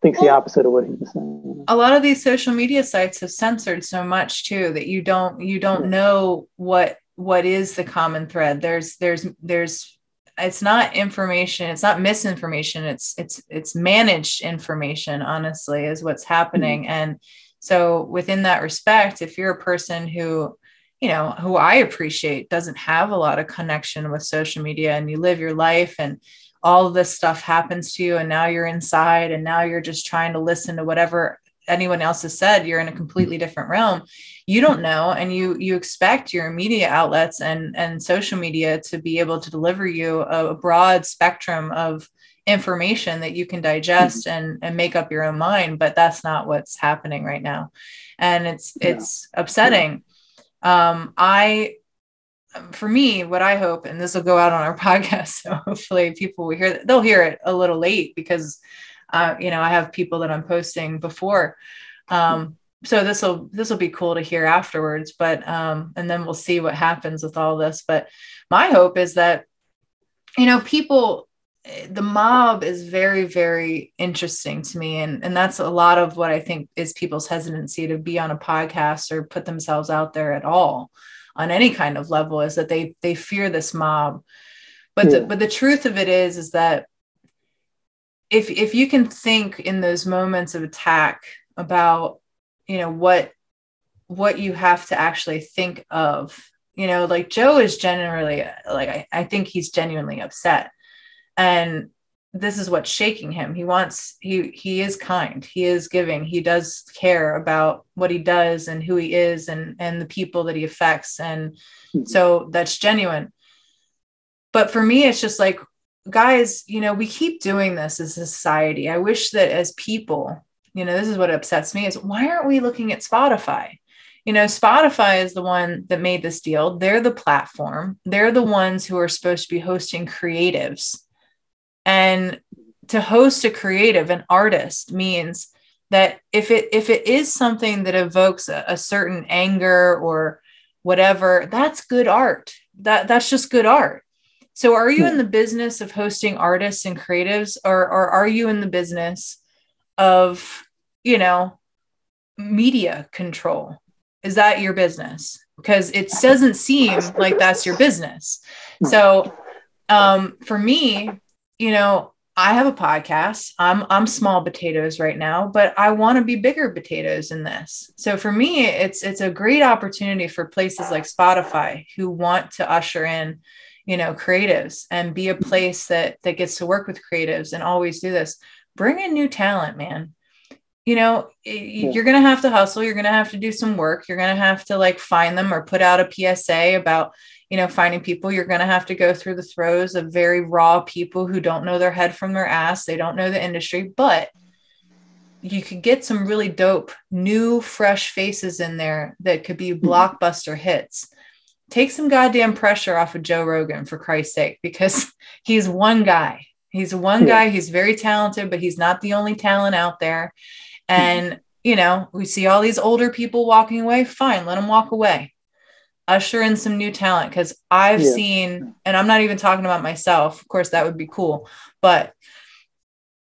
thinks the opposite of what he was saying. a lot of these social media sites have censored so much too that you don't you don't Yeah. know what what is the common thread there's there's there's it's not information it's not misinformation it's it's it's managed information honestly is what's happening and so within that respect if you're a person who you know who i appreciate doesn't have a lot of connection with social media and you live your life and all of this stuff happens to you and now you're inside and now you're just trying to listen to whatever anyone else has said you're in a completely different realm. You don't know and you you expect your media outlets and and social media to be able to deliver you a, a broad spectrum of information that you can digest and and make up your own mind but that's not what's happening right now. And it's Yeah. it's upsetting. Um i for me what i hope and this will go out on our podcast so hopefully people will hear they'll hear it a little late because uh, you know i have people that i'm posting before. Um so this will this will be cool to hear afterwards but um and then we'll see what happens with all this. But my hope is that you know people the mob is very very interesting to me and and that's a lot of what i think is people's hesitancy to be on a podcast or put themselves out there at all on any kind of level is that they they fear this mob. But the but the truth of it is is that if if you can think in those moments of attack about you know what what you have to actually think of you know like joe is generally like I, I think he's genuinely upset and this is what's shaking him. He wants he he is kind. He is giving. He does care about what he does and who he is and and the people that he affects. And hmm. so that's genuine. But for me it's just like guys you know we keep doing this as a society. I wish that as people you know this is what upsets me is why aren't we looking at spotify? You know spotify is the one that made this deal. They're the platform. They're the ones who are supposed to be hosting creatives and to host a creative an artist means that if it if it is something that evokes a, a certain anger or whatever that's good art. That that's just good art. So are you in the business of hosting artists and creatives or, or are you in the business of you know media control? Is that your business? Because it doesn't seem like that's your business. So um for me you know i have a podcast. I'm i'm small potatoes right now but i want to be bigger potatoes in this. So for me it's it's a great opportunity for places like spotify who want to usher in you know creatives and be a place that that gets to work with creatives and always do this. Bring in new talent man. You know you're going to have to hustle. You're going to have to do some work. You're going to have to like find them or put out a psa about you know finding people you're going to have to go through the throes of very raw people who don't know their head from their ass they don't know the industry but you could get some really dope new fresh faces in there that could be mm-hmm. blockbuster hits take some goddamn pressure off of Joe Rogan for Christ's sake, because he's one guy. He's one guy. He's very talented, but he's not the only talent out there. Mm-hmm. And, you know, we see all these older people walking away. Fine, let them walk away. Usher in some new talent because I've yeah. seen, and I'm not even talking about myself. Of course, that would be cool, but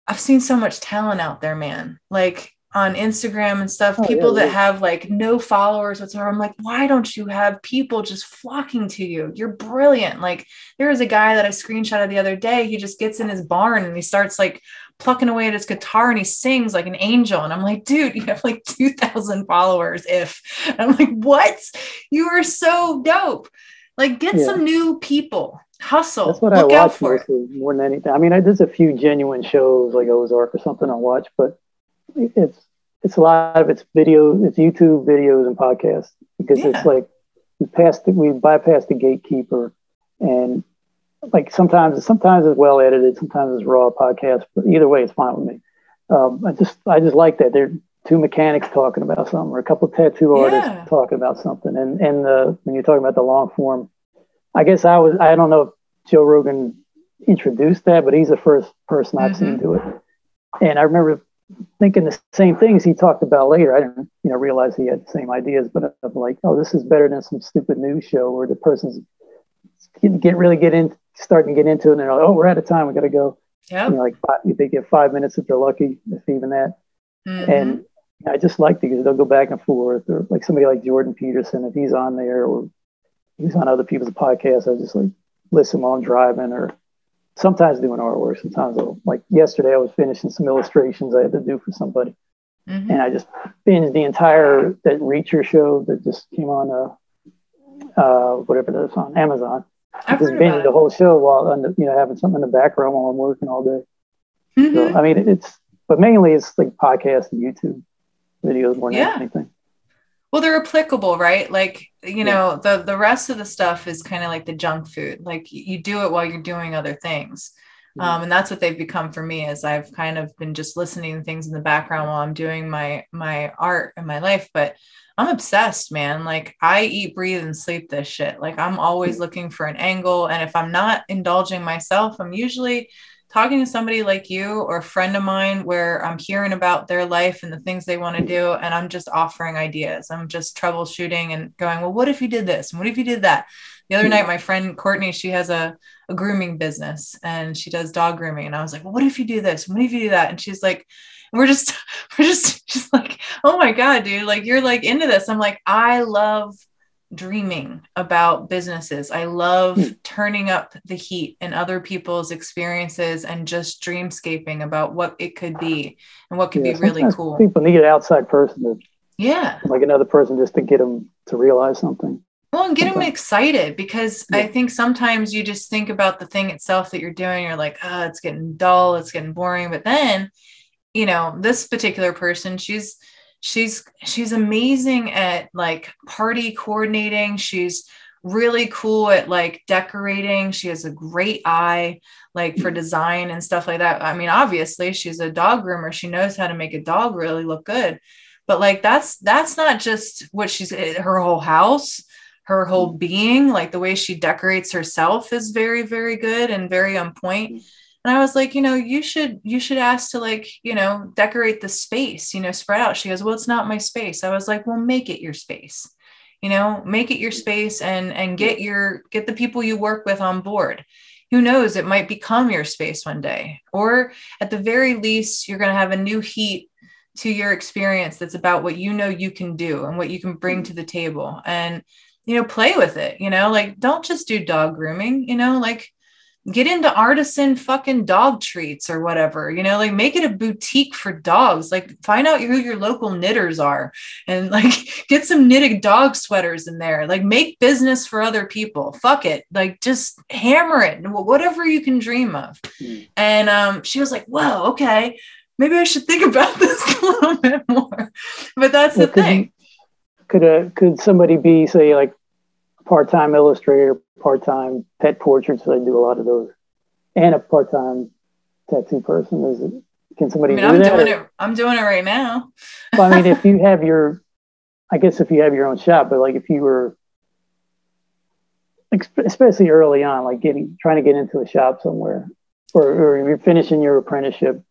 I've seen so much talent out there, man. Like, on Instagram and stuff, oh, people yeah, that have like no followers whatsoever. I'm like, why don't you have people just flocking to you? You're brilliant. Like there was a guy that I screenshotted the other day. He just gets in his barn and he starts like plucking away at his guitar and he sings like an angel. And I'm like, dude, you have like 2,000 followers. If and I'm like, what? You are so dope. Like get yeah. some new people. Hustle. That's what Look I watch mostly more than anything. I mean, I, there's a few genuine shows like Ozark or something I watch, but it's it's a lot of it's video, it's YouTube videos and podcasts because yeah. it's like we passed the, we bypass the gatekeeper and like sometimes sometimes it's well edited, sometimes it's raw podcast, but either way, it's fine with me. Um, I just I just like that they're two mechanics talking about something or a couple tattoo artists yeah. talking about something, and and the when you're talking about the long form, I guess I was I don't know if Joe Rogan introduced that, but he's the first person I've mm-hmm. seen do it, and I remember thinking the same things he talked about later. I didn't, you know, realize he had the same ideas, but I'm like, oh, this is better than some stupid news show where the person's get, get really get in, starting to get into it, and they're like, oh, we're out of time, we got to go. Yeah. You know, like five, they get five minutes if they're lucky, if even that. Mm-hmm. And I just like because they'll go back and forth, or like somebody like Jordan Peterson, if he's on there, or he's on other people's podcasts, I just like listen while I'm driving, or sometimes doing artwork. Sometimes I'll, like yesterday, I was finishing some illustrations I had to do for somebody, mm-hmm. and I just binged the entire that Reacher show that just came on uh, uh whatever that's on Amazon. I just binged the whole show while under, you know having something in the background while I'm working all day. Mm-hmm. So I mean, it's but mainly it's like podcasts and YouTube videos more than yeah. anything well they're applicable right? Like you know yeah. the the rest of the stuff is kind of like the junk food. Like you do it while you're doing other things. Um, and that's what they've become for me is i've kind of been just listening to things in the background while i'm doing my my art and my life. But i'm obsessed man. Like i eat breathe and sleep this shit. Like i'm always looking for an angle. And if i'm not indulging myself i'm usually talking to somebody like you or a friend of mine where I'm hearing about their life and the things they want to do, and I'm just offering ideas. I'm just troubleshooting and going, well, what if you did this? And what if you did that? The other hmm. night, my friend Courtney, she has a, a grooming business and she does dog grooming. And I was like, well, what if you do this? What if you do that? And she's like, we're just, we're just, just like, oh my God, dude, like you're like into this. I'm like, I love dreaming about businesses. I love mm. turning up the heat in other people's experiences and just dreamscaping about what it could be and what could yeah, be really cool. People need an outside person to, yeah, like another person just to get them to realize something. Well, and get them excited because yeah. I think sometimes you just think about the thing itself that you're doing. You're like, oh, it's getting dull, it's getting boring. But then, you know, this particular person, she's she's she's amazing at like party coordinating. She's really cool at like decorating. She has a great eye like for mm-hmm. design and stuff like that. I mean obviously she's a dog groomer. She knows how to make a dog really look good. But like that's that's not just what she's eh, her whole house her whole mm-hmm. being. Like the way she decorates herself is very very good and very on point mm-hmm. And I was like, you know, you should you should ask to like, you know, decorate the space, you know, spread out. She goes, well, it's not my space. I was like, well, make it your space. You know, make it your space and and get your get the people you work with on board. Who knows? It might become your space one day, or at the very least, you're going to have a new heat to your experience that's about what you know you can do and what you can bring to the table and you know play with it you know like don't just do dog grooming you know like get into artisan fucking dog treats or whatever you know like make it a boutique for dogs like find out who your local knitters are and like get some knitted dog sweaters in there like make business for other people fuck it like just hammer it whatever you can dream of. Mm. and um she was like whoa okay maybe i should think about this a little bit more. But that's the could thing. could a could somebody be say like part-time illustrator, part-time pet portraits. So i do a lot of those, and a part-time tattoo person. Is it? Can somebody I mean, do I'm that? doing it. I'm doing it right now. well, I mean, if you have your, I guess if you have your own shop, but like if you were, especially early on, like getting trying to get into a shop somewhere, or, or you're finishing your apprenticeship,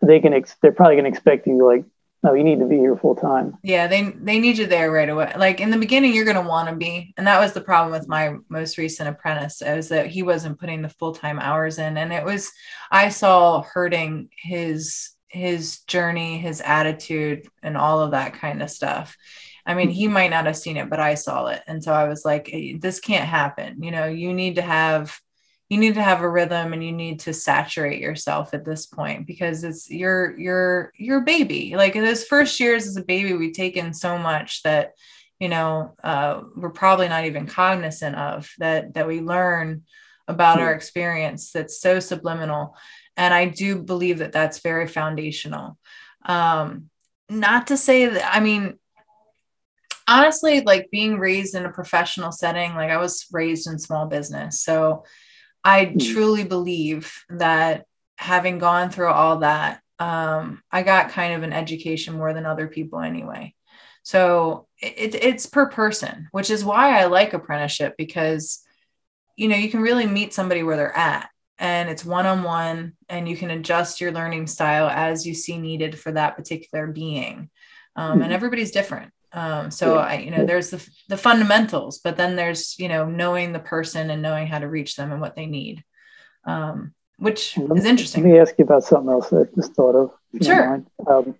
they can ex- they're probably going to expect you like no, you need to be here full time. Yeah, they they need you there right away. Like in the beginning, you're gonna want to be, and that was the problem with my most recent apprentice, is that he wasn't putting the full time hours in, and it was I saw hurting his his journey, his attitude, and all of that kind of stuff. I mean, he might not have seen it, but I saw it, and so I was like, this can't happen. You know, you need to have you need to have a rhythm and you need to saturate yourself at this point because it's your your your baby. Like in those first years as a baby we've taken so much that you know uh, we're probably not even cognizant of that that we learn about our experience that's so subliminal. And i do believe that that's very foundational. Um not to say that i mean honestly like being raised in a professional setting like i was raised in small business. So I mm. truly believe that having gone through all that, um, I got kind of an education more than other people anyway. So it, it's per person, which is why I like apprenticeship because, you know, you can really meet somebody where they're at and it's one on one and you can adjust your learning style as you see needed for that particular being. Um, and hmm. everybody's different. Um, so I, you know, there's the, the fundamentals, but then there's, you know, knowing the person and knowing how to reach them and what they need, um, which is interesting. Let me ask you about something else that I just thought of. Sure. Um,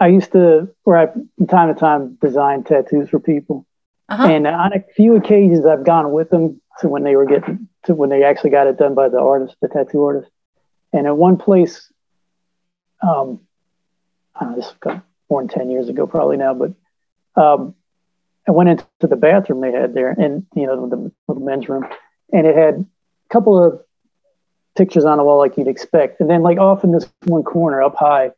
I used to, or I, from time to time, design tattoos for people. Uh-huh. And on a few occasions, I've gone with them to when they were getting to when they actually got it done by the artist, the tattoo artist. And at one place, um, I don't know, this was more than 10 years ago, probably now, but um, I went into the bathroom they had there, and you know the little men's room, and it had a couple of pictures on the wall like you'd expect, and then like off in this one corner up high,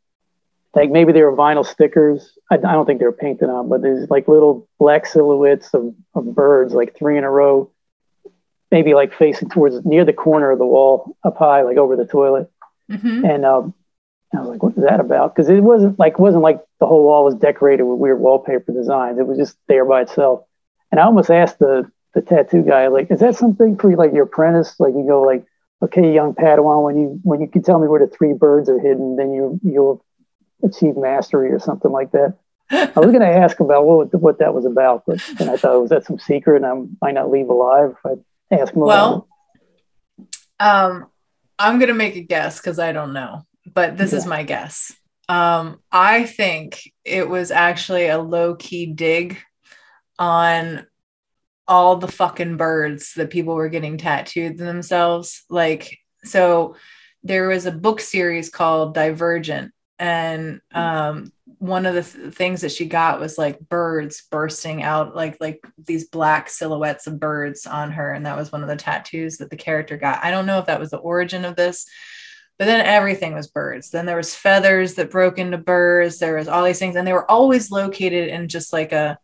like maybe they were vinyl stickers. I, I don't think they were painted on, but there's like little black silhouettes of, of birds, like three in a row, maybe like facing towards near the corner of the wall up high, like over the toilet. Mm-hmm. And um, I was like, what is that about? Because it wasn't like wasn't like the whole wall was decorated with weird wallpaper designs. It was just there by itself. And I almost asked the the tattoo guy, like, is that something for like your apprentice? Like you go like, okay, young Padawan, when you when you can tell me where the three birds are hidden, then you you'll achieve mastery or something like that. I was going to ask about what what that was about, but then I thought was that some secret and I might not leave alive if I ask him. Well, um, I'm going to make a guess because I don't know but this yeah. is my guess. Um, I think it was actually a low key dig on all the fucking birds that people were getting tattooed themselves. Like, so there was a book series called Divergent, and um, one of the th- things that she got was like birds bursting out, like like these black silhouettes of birds on her, and that was one of the tattoos that the character got. I don't know if that was the origin of this, but then everything was birds then there was feathers that broke into birds there was all these things and they were always located in just like a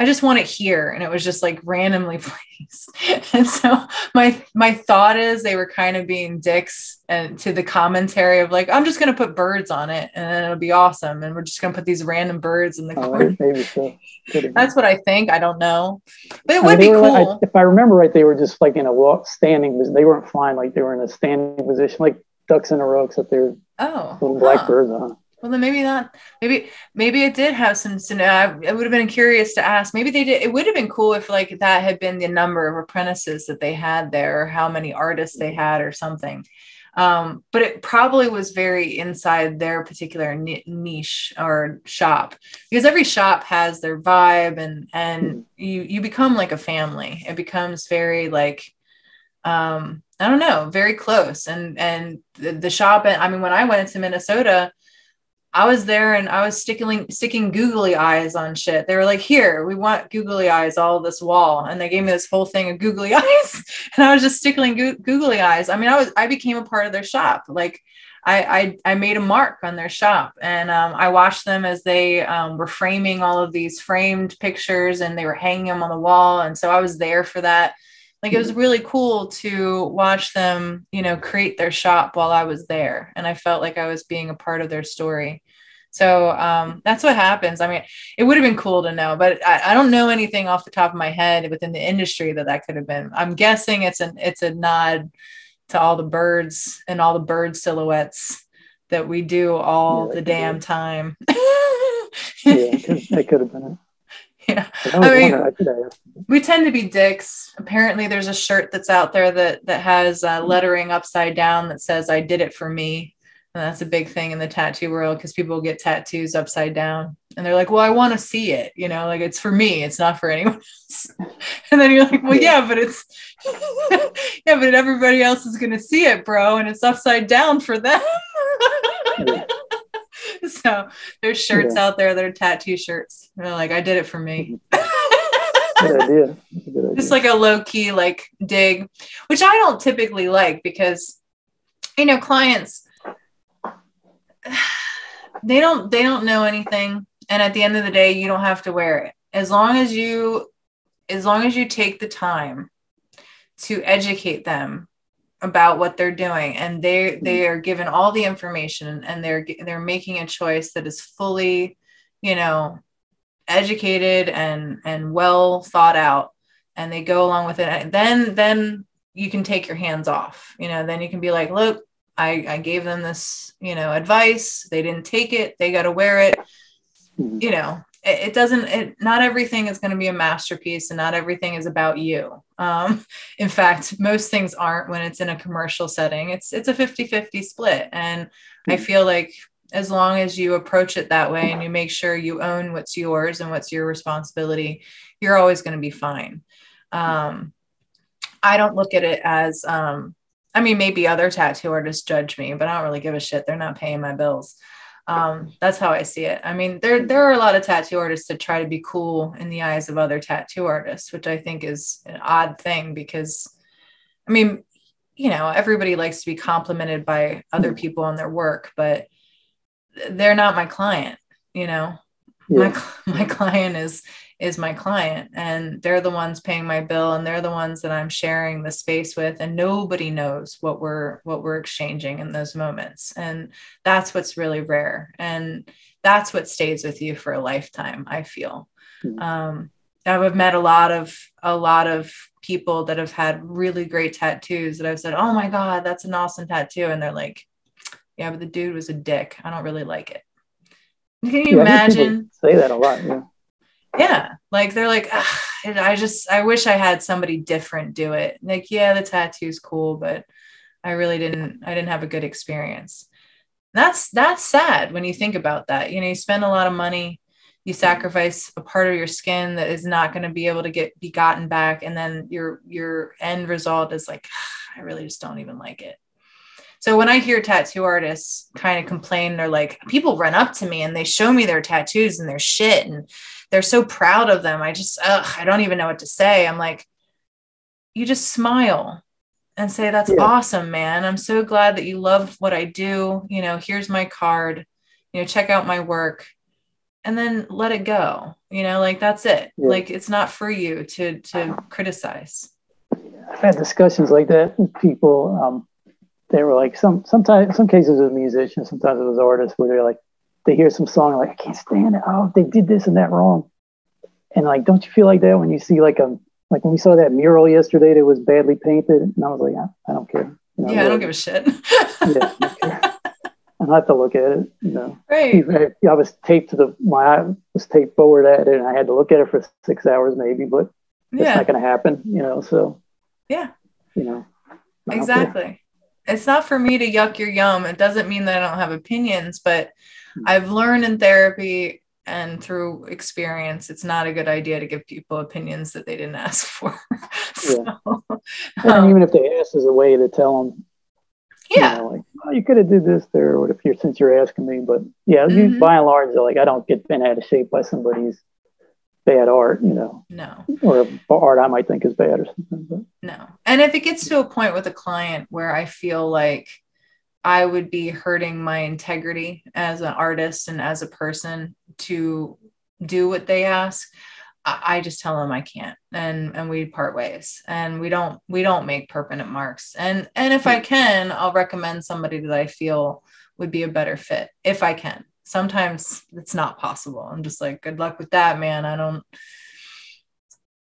I just want it here. And it was just like randomly placed. and so my my thought is they were kind of being dicks and to the commentary of like, I'm just gonna put birds on it and then it'll be awesome. And we're just gonna put these random birds in the Oh, corner. maybe so. Could have been. That's what I think. I don't know. But it would be like- cool. I- if I remember right, they were just like in a walk, standing. They weren't flying like they were in a standing position, like ducks in a row, except they're oh. little black huh. birds on. it. Well, then maybe not. Maybe maybe it did have some. some- I, I would have been curious to ask. Maybe they did. It would have been cool if like that had been the number of apprentices that they had there, or how many artists they had, or something. Um, but it probably was very inside their particular niche or shop because every shop has their vibe and and you you become like a family. It becomes very like um I don't know, very close. And and the, the shop, I mean, when I went into Minnesota, I was there and I was sticking sticking googly eyes on shit. They were like, "Here, we want googly eyes all this wall," and they gave me this whole thing of googly eyes, and I was just sticking goo- googly eyes. I mean, I was I became a part of their shop. Like, I I, I made a mark on their shop, and um, I watched them as they um, were framing all of these framed pictures, and they were hanging them on the wall, and so I was there for that like it was really cool to watch them you know create their shop while i was there and i felt like i was being a part of their story. So um, that's what happens. I mean it would have been cool to know but I, I don't know anything off the top of my head within the industry that that could have been. I'm guessing it's an it's a nod to all the birds and all the bird silhouettes that we do all Yeah, the damn time. Yeah, it could- that could have been. it. Yeah I mean- wondering, I could have asked. we tend to be dicks. Apparently, there's a shirt that's out there that that has uh, lettering upside down that says "I did it for me," and that's a big thing in the tattoo world because people get tattoos upside down, and they're like, "Well, I want to see it," you know, like it's for me, it's not for anyone else. and then you're like, "Well, yeah, but it's yeah, but everybody else is gonna see it, bro, and it's upside down for them." Yeah. so there's shirts out there that are tattoo shirts. They're like, "I did it for me." Good idea. Good idea. just like a low key like dig, which I don't typically like because you know clients they don't they don't know anything and at the end of the day you don't have to wear it as long as you as long as you take the time to educate them about what they're doing and they they are given all the information and they're they're making a choice that is fully you know educated and and well thought out and they go along with it. Then then you can take your hands off you know then you can be like look i i gave them this you know advice. They didn't take it. They got to wear it Mhm. you know it, doesn't it not everything is going to be a masterpiece and not everything is about you. Um in fact most things aren't when it's in a commercial setting. It's it's a 50-50 split. And i Mhm. feel like as long as you approach it that way and you make sure you own what's yours and what's your responsibility you're always going to be fine. Um i don't look at it as um i mean maybe other tattoo artists judge me but i don't really give a shit. They're not paying my bills um, that's how I see it. I mean, there there are a lot of tattoo artists that try to be cool in the eyes of other tattoo artists, which I think is an odd thing because, I mean, you know, everybody likes to be complimented by other people on their work, but they're not my client. You know, my my client is is my client and they're the ones paying my bill and they're the ones that I'm sharing the space with and nobody knows what we're what we're exchanging in those moments and that's what's really rare and that's what stays with you for a lifetime I feel Mhm. um I've met a lot of a lot of people that have had really great tattoos that I've said oh my god that's an awesome tattoo and they're like yeah but the dude was a dick I don't really like it can you Yeah, imagine say that a lot. Yeah. Yeah. Like they're like i just i wish i had somebody different do it. Like yeah the tattoo's cool but i really didn't i didn't have a good experience. That's that's sad when you think about that. You know you spend a lot of money you sacrifice a part of your skin that is not going to be able to get be gotten back and then your your end result is like i really just don't even like it so when I hear tattoo artists kind of complain, they're like, people run up to me and they show me their tattoos and their shit, and they're so proud of them. I just, ugh, I don't even know what to say. I'm like, you just smile and say, that's Yeah. awesome, man. I'm so glad that you love what I do. You know, here's my card. You know, check out my work. and then let it go. You know, like that's it. Yeah. Like it's not for you to to criticize. I've had discussions like that with people. Um, they were like some sometimes some cases with musicians, sometimes it was artists where they're like they hear some song like I can't stand it. Oh, they did this and that wrong. And like, don't you feel like that when you see like a like when we saw that mural yesterday that was badly painted? And I was like, I, I don't care. You know, yeah, I don't give a shit. yeah, I don't care. I don't have to look at it. You know, right. I, I was taped to the my eye was taped forward at it, and I had to look at it for six hours maybe, but it's Yeah. not going to happen. You know, so Yeah. you know. Exactly. It's not for me to yuck your yum. It doesn't mean that I don't have opinions, but Hmm. I've learned in therapy and through experience, it's not a good idea to give people opinions that they didn't ask for. so, And um, even if they ask, there's a way to tell them. yeah, You know, like, oh, you could have did this there, or if you're since you're asking me. But yeah, you, Mhm. by and large, like I don't get bent out of shape by somebody's bad art, you know, no, or art I might think is bad or something. But no. And if it gets to a point with a client where I feel like I would be hurting my integrity as an artist and as a person to do what they ask, I, I just tell them I can't, and and we part ways, and we don't we don't make permanent marks. And and if I can, I'll recommend somebody that I feel would be a better fit if I can. Sometimes it's not possible. I'm just like, good luck with that, man. I don't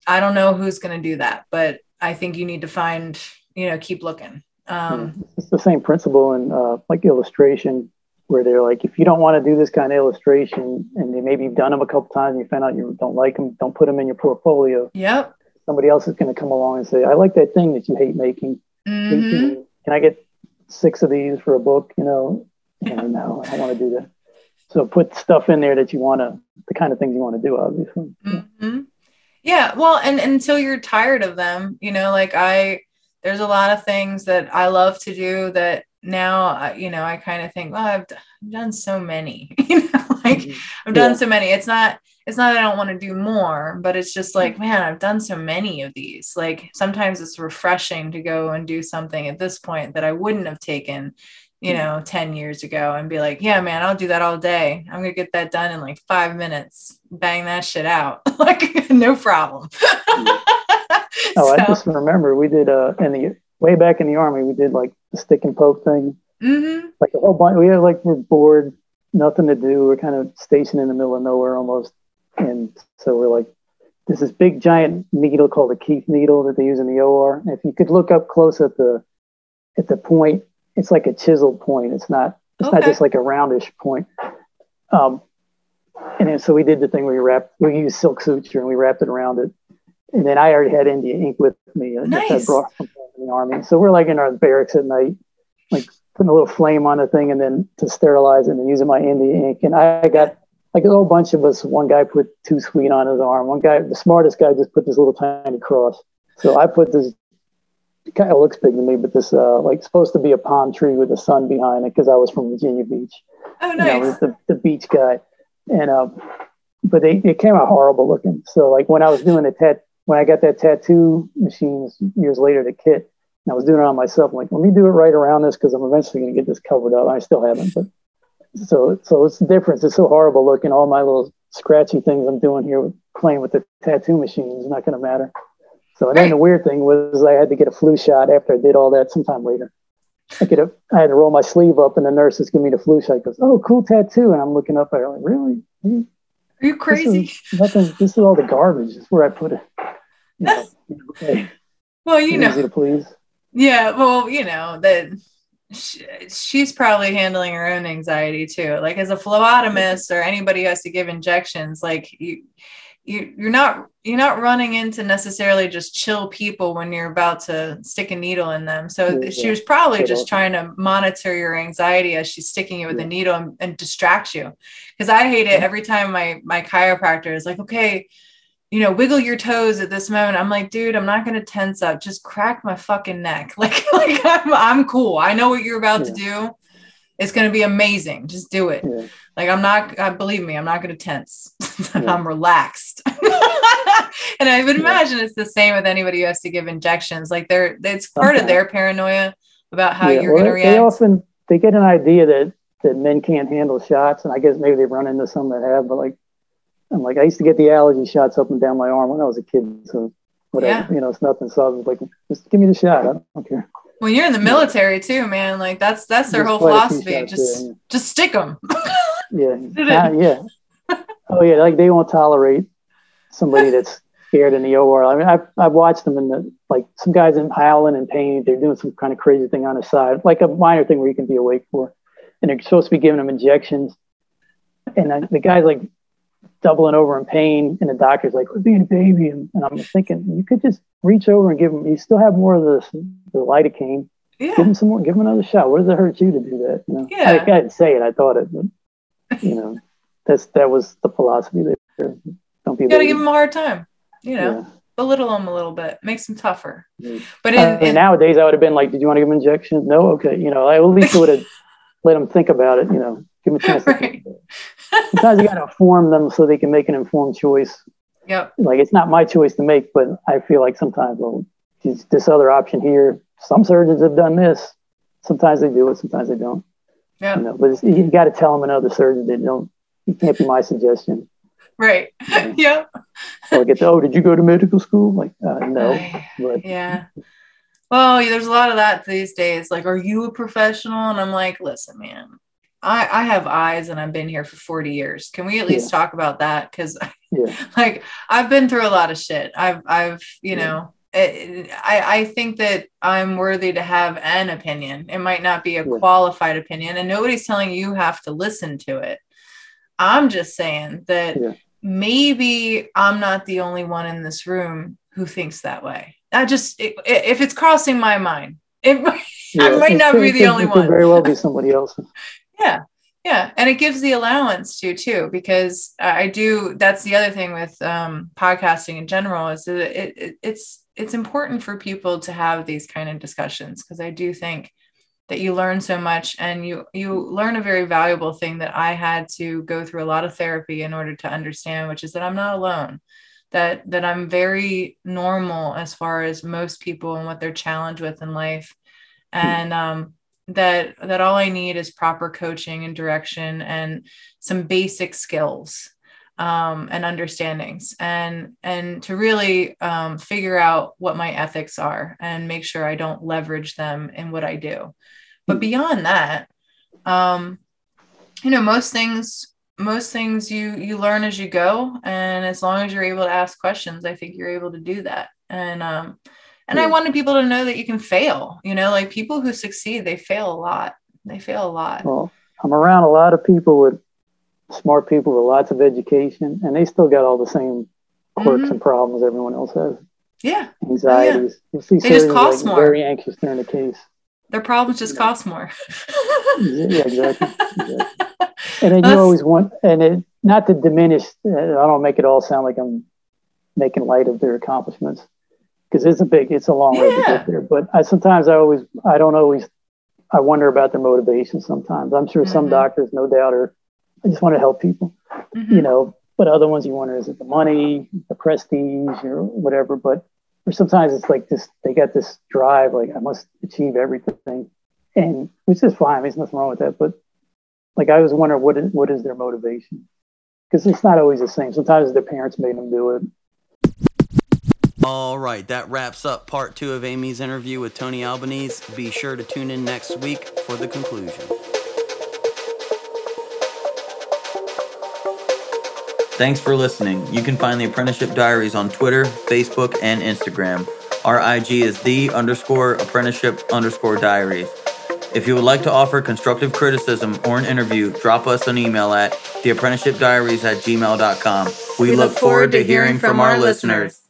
I don't know who's going to do that, but I think you need to find, you know, keep looking. Um, it's the same principle in uh, like illustration, where they're like, if you don't want to do this kind of illustration, and they maybe you've done them a couple times, and you find out you don't like them, don't put them in your portfolio. yep. Somebody else is going to come along and say, I like that thing that you hate making. Mhm. Can I get six of these for a book? You know, and no, I don't want to do that. So put stuff in there that you want to, the kind of things you want to do, obviously. Mhm. Yeah. Well, and until you're tired of them, you know, like I, there's a lot of things that I love to do that now, you know, I kind of think, well, I've, done so many, you know, like I've done Yeah. so many. It's not, it's not that I don't want to do more, but it's just like, man, I've done so many of these. Like sometimes it's refreshing to go and do something at this point that I wouldn't have taken, you know, 10 years ago and be like, yeah, man, I'll do that all day. I'm going to get that done in like five minutes, bang that shit out. like, no problem. Oh, I just remember we did uh in the way back in the army, we did like the stick and poke thing. mhm. Like a whole bunch. We had like we're bored, nothing to do. We're kind of stationed in the middle of nowhere almost, and so we're like, there's this big giant needle called a Keith needle that they use in the OR. And if you could look up close at the at the point, it's like a chiseled point. It's not. It's not just like a roundish point. Um, and then, so we did the thing where we wrapped. We used silk suture and we wrapped it around it. And then I already had India ink with me uh, that I Nice. brought from the army. So we're like in our barracks at night, like putting a little flame on the thing and then to sterilize it and using my India ink. And I got like a whole bunch of us. One guy put two sweet on his arm. One guy, the smartest guy, just put this little tiny cross. So I put this. It kind of looks big to me, but this uh, like supposed to be a palm tree with the sun behind it because I was from Virginia Beach. Oh, You know, I nice. was the, the beach guy, and um, but they it came out horrible looking. So like when I was doing the tat, when I got that tattoo machines years later, the kit, and I was doing it on myself. I'm like, let me do it right around this because I'm eventually going to get this covered up. I still haven't, but so so it's the difference. It's so horrible looking. All my little scratchy things I'm doing here, with, playing with the tattoo machine, is not going to matter. So and then the weird thing was I had to get a flu shot after I did all that sometime later. I get a, I had to roll my sleeve up, and the nurses give me the flu shot. Goes, oh, cool tattoo, and I'm looking up at her like, really? Hmm? Are you this crazy? is nothing. This is all the garbage. This is where I put it. You know, okay, Well, you easy know, to please. yeah. Well, you know that sh- she's probably handling her own anxiety too. Like as a phlebotomist or anybody who has to give injections, like you, you you're not you're not running into necessarily just chill people when you're about to stick a needle in them. So Yeah, she was probably Quite just trying to monitor your anxiety as she's sticking it with a Yeah. needle and, and distract you. Because I hate it Yeah. every time my my chiropractor is like, okay, you know, wiggle your toes at this moment. I'm like, dude, I'm not gonna tense up. Just crack my fucking neck. Like, like I'm, I'm cool. I know what you're about to do. It's gonna be amazing. Just do it. Yeah. Like I'm not. Uh, believe me, I'm not gonna tense. Yeah. I'm relaxed. and I would Yeah. imagine it's the same with anybody who has to give injections. Like they're, it's part of their paranoia about how Yeah, you're well, gonna they- They often they get an idea that that men can't handle shots, and I guess maybe they've run into some that have, but like I'm like I used to get the allergy shots up and down my arm when I was a kid, so whatever, Yeah. you know, it's nothing. So I was like, just give me the shot. I don't care. When you're in the military too, man, like that's that's their Just whole quite a few philosophy. Just yeah, just stick them. Yeah, Did yeah, yeah. Oh yeah, like they won't tolerate somebody that's scared in the OR. I mean, I've I've watched them in the like some guys in howling in pain. They're doing some kind of crazy thing on the side, like a minor thing where you can be awake for, and they're supposed to be giving them injections, and I, the guy's like doubling over in pain, and the doctor's like, "We're being a baby," and, and I'm thinking you could just reach over and give him. You still have more of the the lidocaine. Give him some more. Give him another shot. What does it hurt you to do that? You know, Yeah. I, I didn't say it. I thought it, but you know, that's that was the philosophy there. Don't be. You gotta give them a hard time. You know, Yeah. belittle them a little bit, makes them tougher. But I in, mean, in nowadays, I would have been like, "Did you want to give him injections?" No. Okay. You know, I at least would have let them think about it. You know, give them a chance. To think Right. Sometimes you got to inform them so they can make an informed choice. yep, Like it's not my choice to make, but I feel like sometimes, well, there's this other option here. Some surgeons have done this. Sometimes they do it. Sometimes they don't. yep, You know, but it's, you got to tell them another surgeon that don't. It can't be my suggestion. right. Or get the, oh, did you go to medical school? Like, uh, no, but yeah. Well, there's a lot of that these days. Like, are you a professional? And I'm like, listen, man, I, I have eyes and I've been here for 40 years. Can we at least talk about that? Because yeah, like I've been through a lot of shit. I've I've you Yeah. know it, I I think that I'm worthy to have an opinion. It might not be a Yeah. qualified opinion, and nobody's telling you have to listen to it. I'm just saying that Yeah. maybe I'm not the only one in this room who thinks that way. I just i- i- if it's crossing my mind, it might- I might not be the only it could one. Very well be somebody else. Yeah. Yeah. And it gives the allowance to too because i do that's the other thing with um, podcasting in general is that it, it, it's it's important for people to have these kind of discussions because i do think that you learn so much and you you learn a very valuable thing that i had to go through a lot of therapy in order to understand which is that i'm not alone that that i'm very normal as far as most people and what they're challenged with in life. And um that that all I need is proper coaching and direction and some basic skills um, and understandings and and to really um, figure out what my ethics are and make sure I don't leverage them in what I do. But beyond that, um, you know, most things most things you you learn as you go, and as long as you're able to ask questions, I think you're able to do that. And um, and I wanted people to know that you can fail. You know, like people who succeed, they fail a lot. They fail a lot. Well, I'm around a lot of people with smart people with lots of education, and they still got all the same quirks Mhm. and problems everyone else has. Yeah, Anxieties. You see They just cost like, more. very anxious during the case. their problems just cost more. Yeah, exactly. exactly. And then you always want, and it, not to diminish, I don't make it all sound like I'm making light of their accomplishments because it's a big, it's a long way to get there. But I sometimes I always, I don't always, I wonder about their motivation sometimes. I'm sure some Mhm. doctors, no doubt, are, I just want to help people, Mhm. you know, but other ones you wonder, is it the money, the prestige, or whatever? But or sometimes it's like this, they got this drive, like I must achieve everything. And which is fine. There's nothing wrong with that. But like I was wondering what is what is their motivation? Because it's not always the same. Sometimes their parents made them do it. All right, that wraps up part two of Amy's interview with Tony Albanese. Be sure to tune in next week for the conclusion. Thanks for listening. You can find the Apprenticeship Diaries on Twitter, Facebook, and Instagram. Our IG is the underscore apprenticeship underscore diaries. If you would like to offer constructive criticism or an interview, drop us an email at theapprenticeshipdiaries at gmail.com. We, look forward to hearing from our listeners.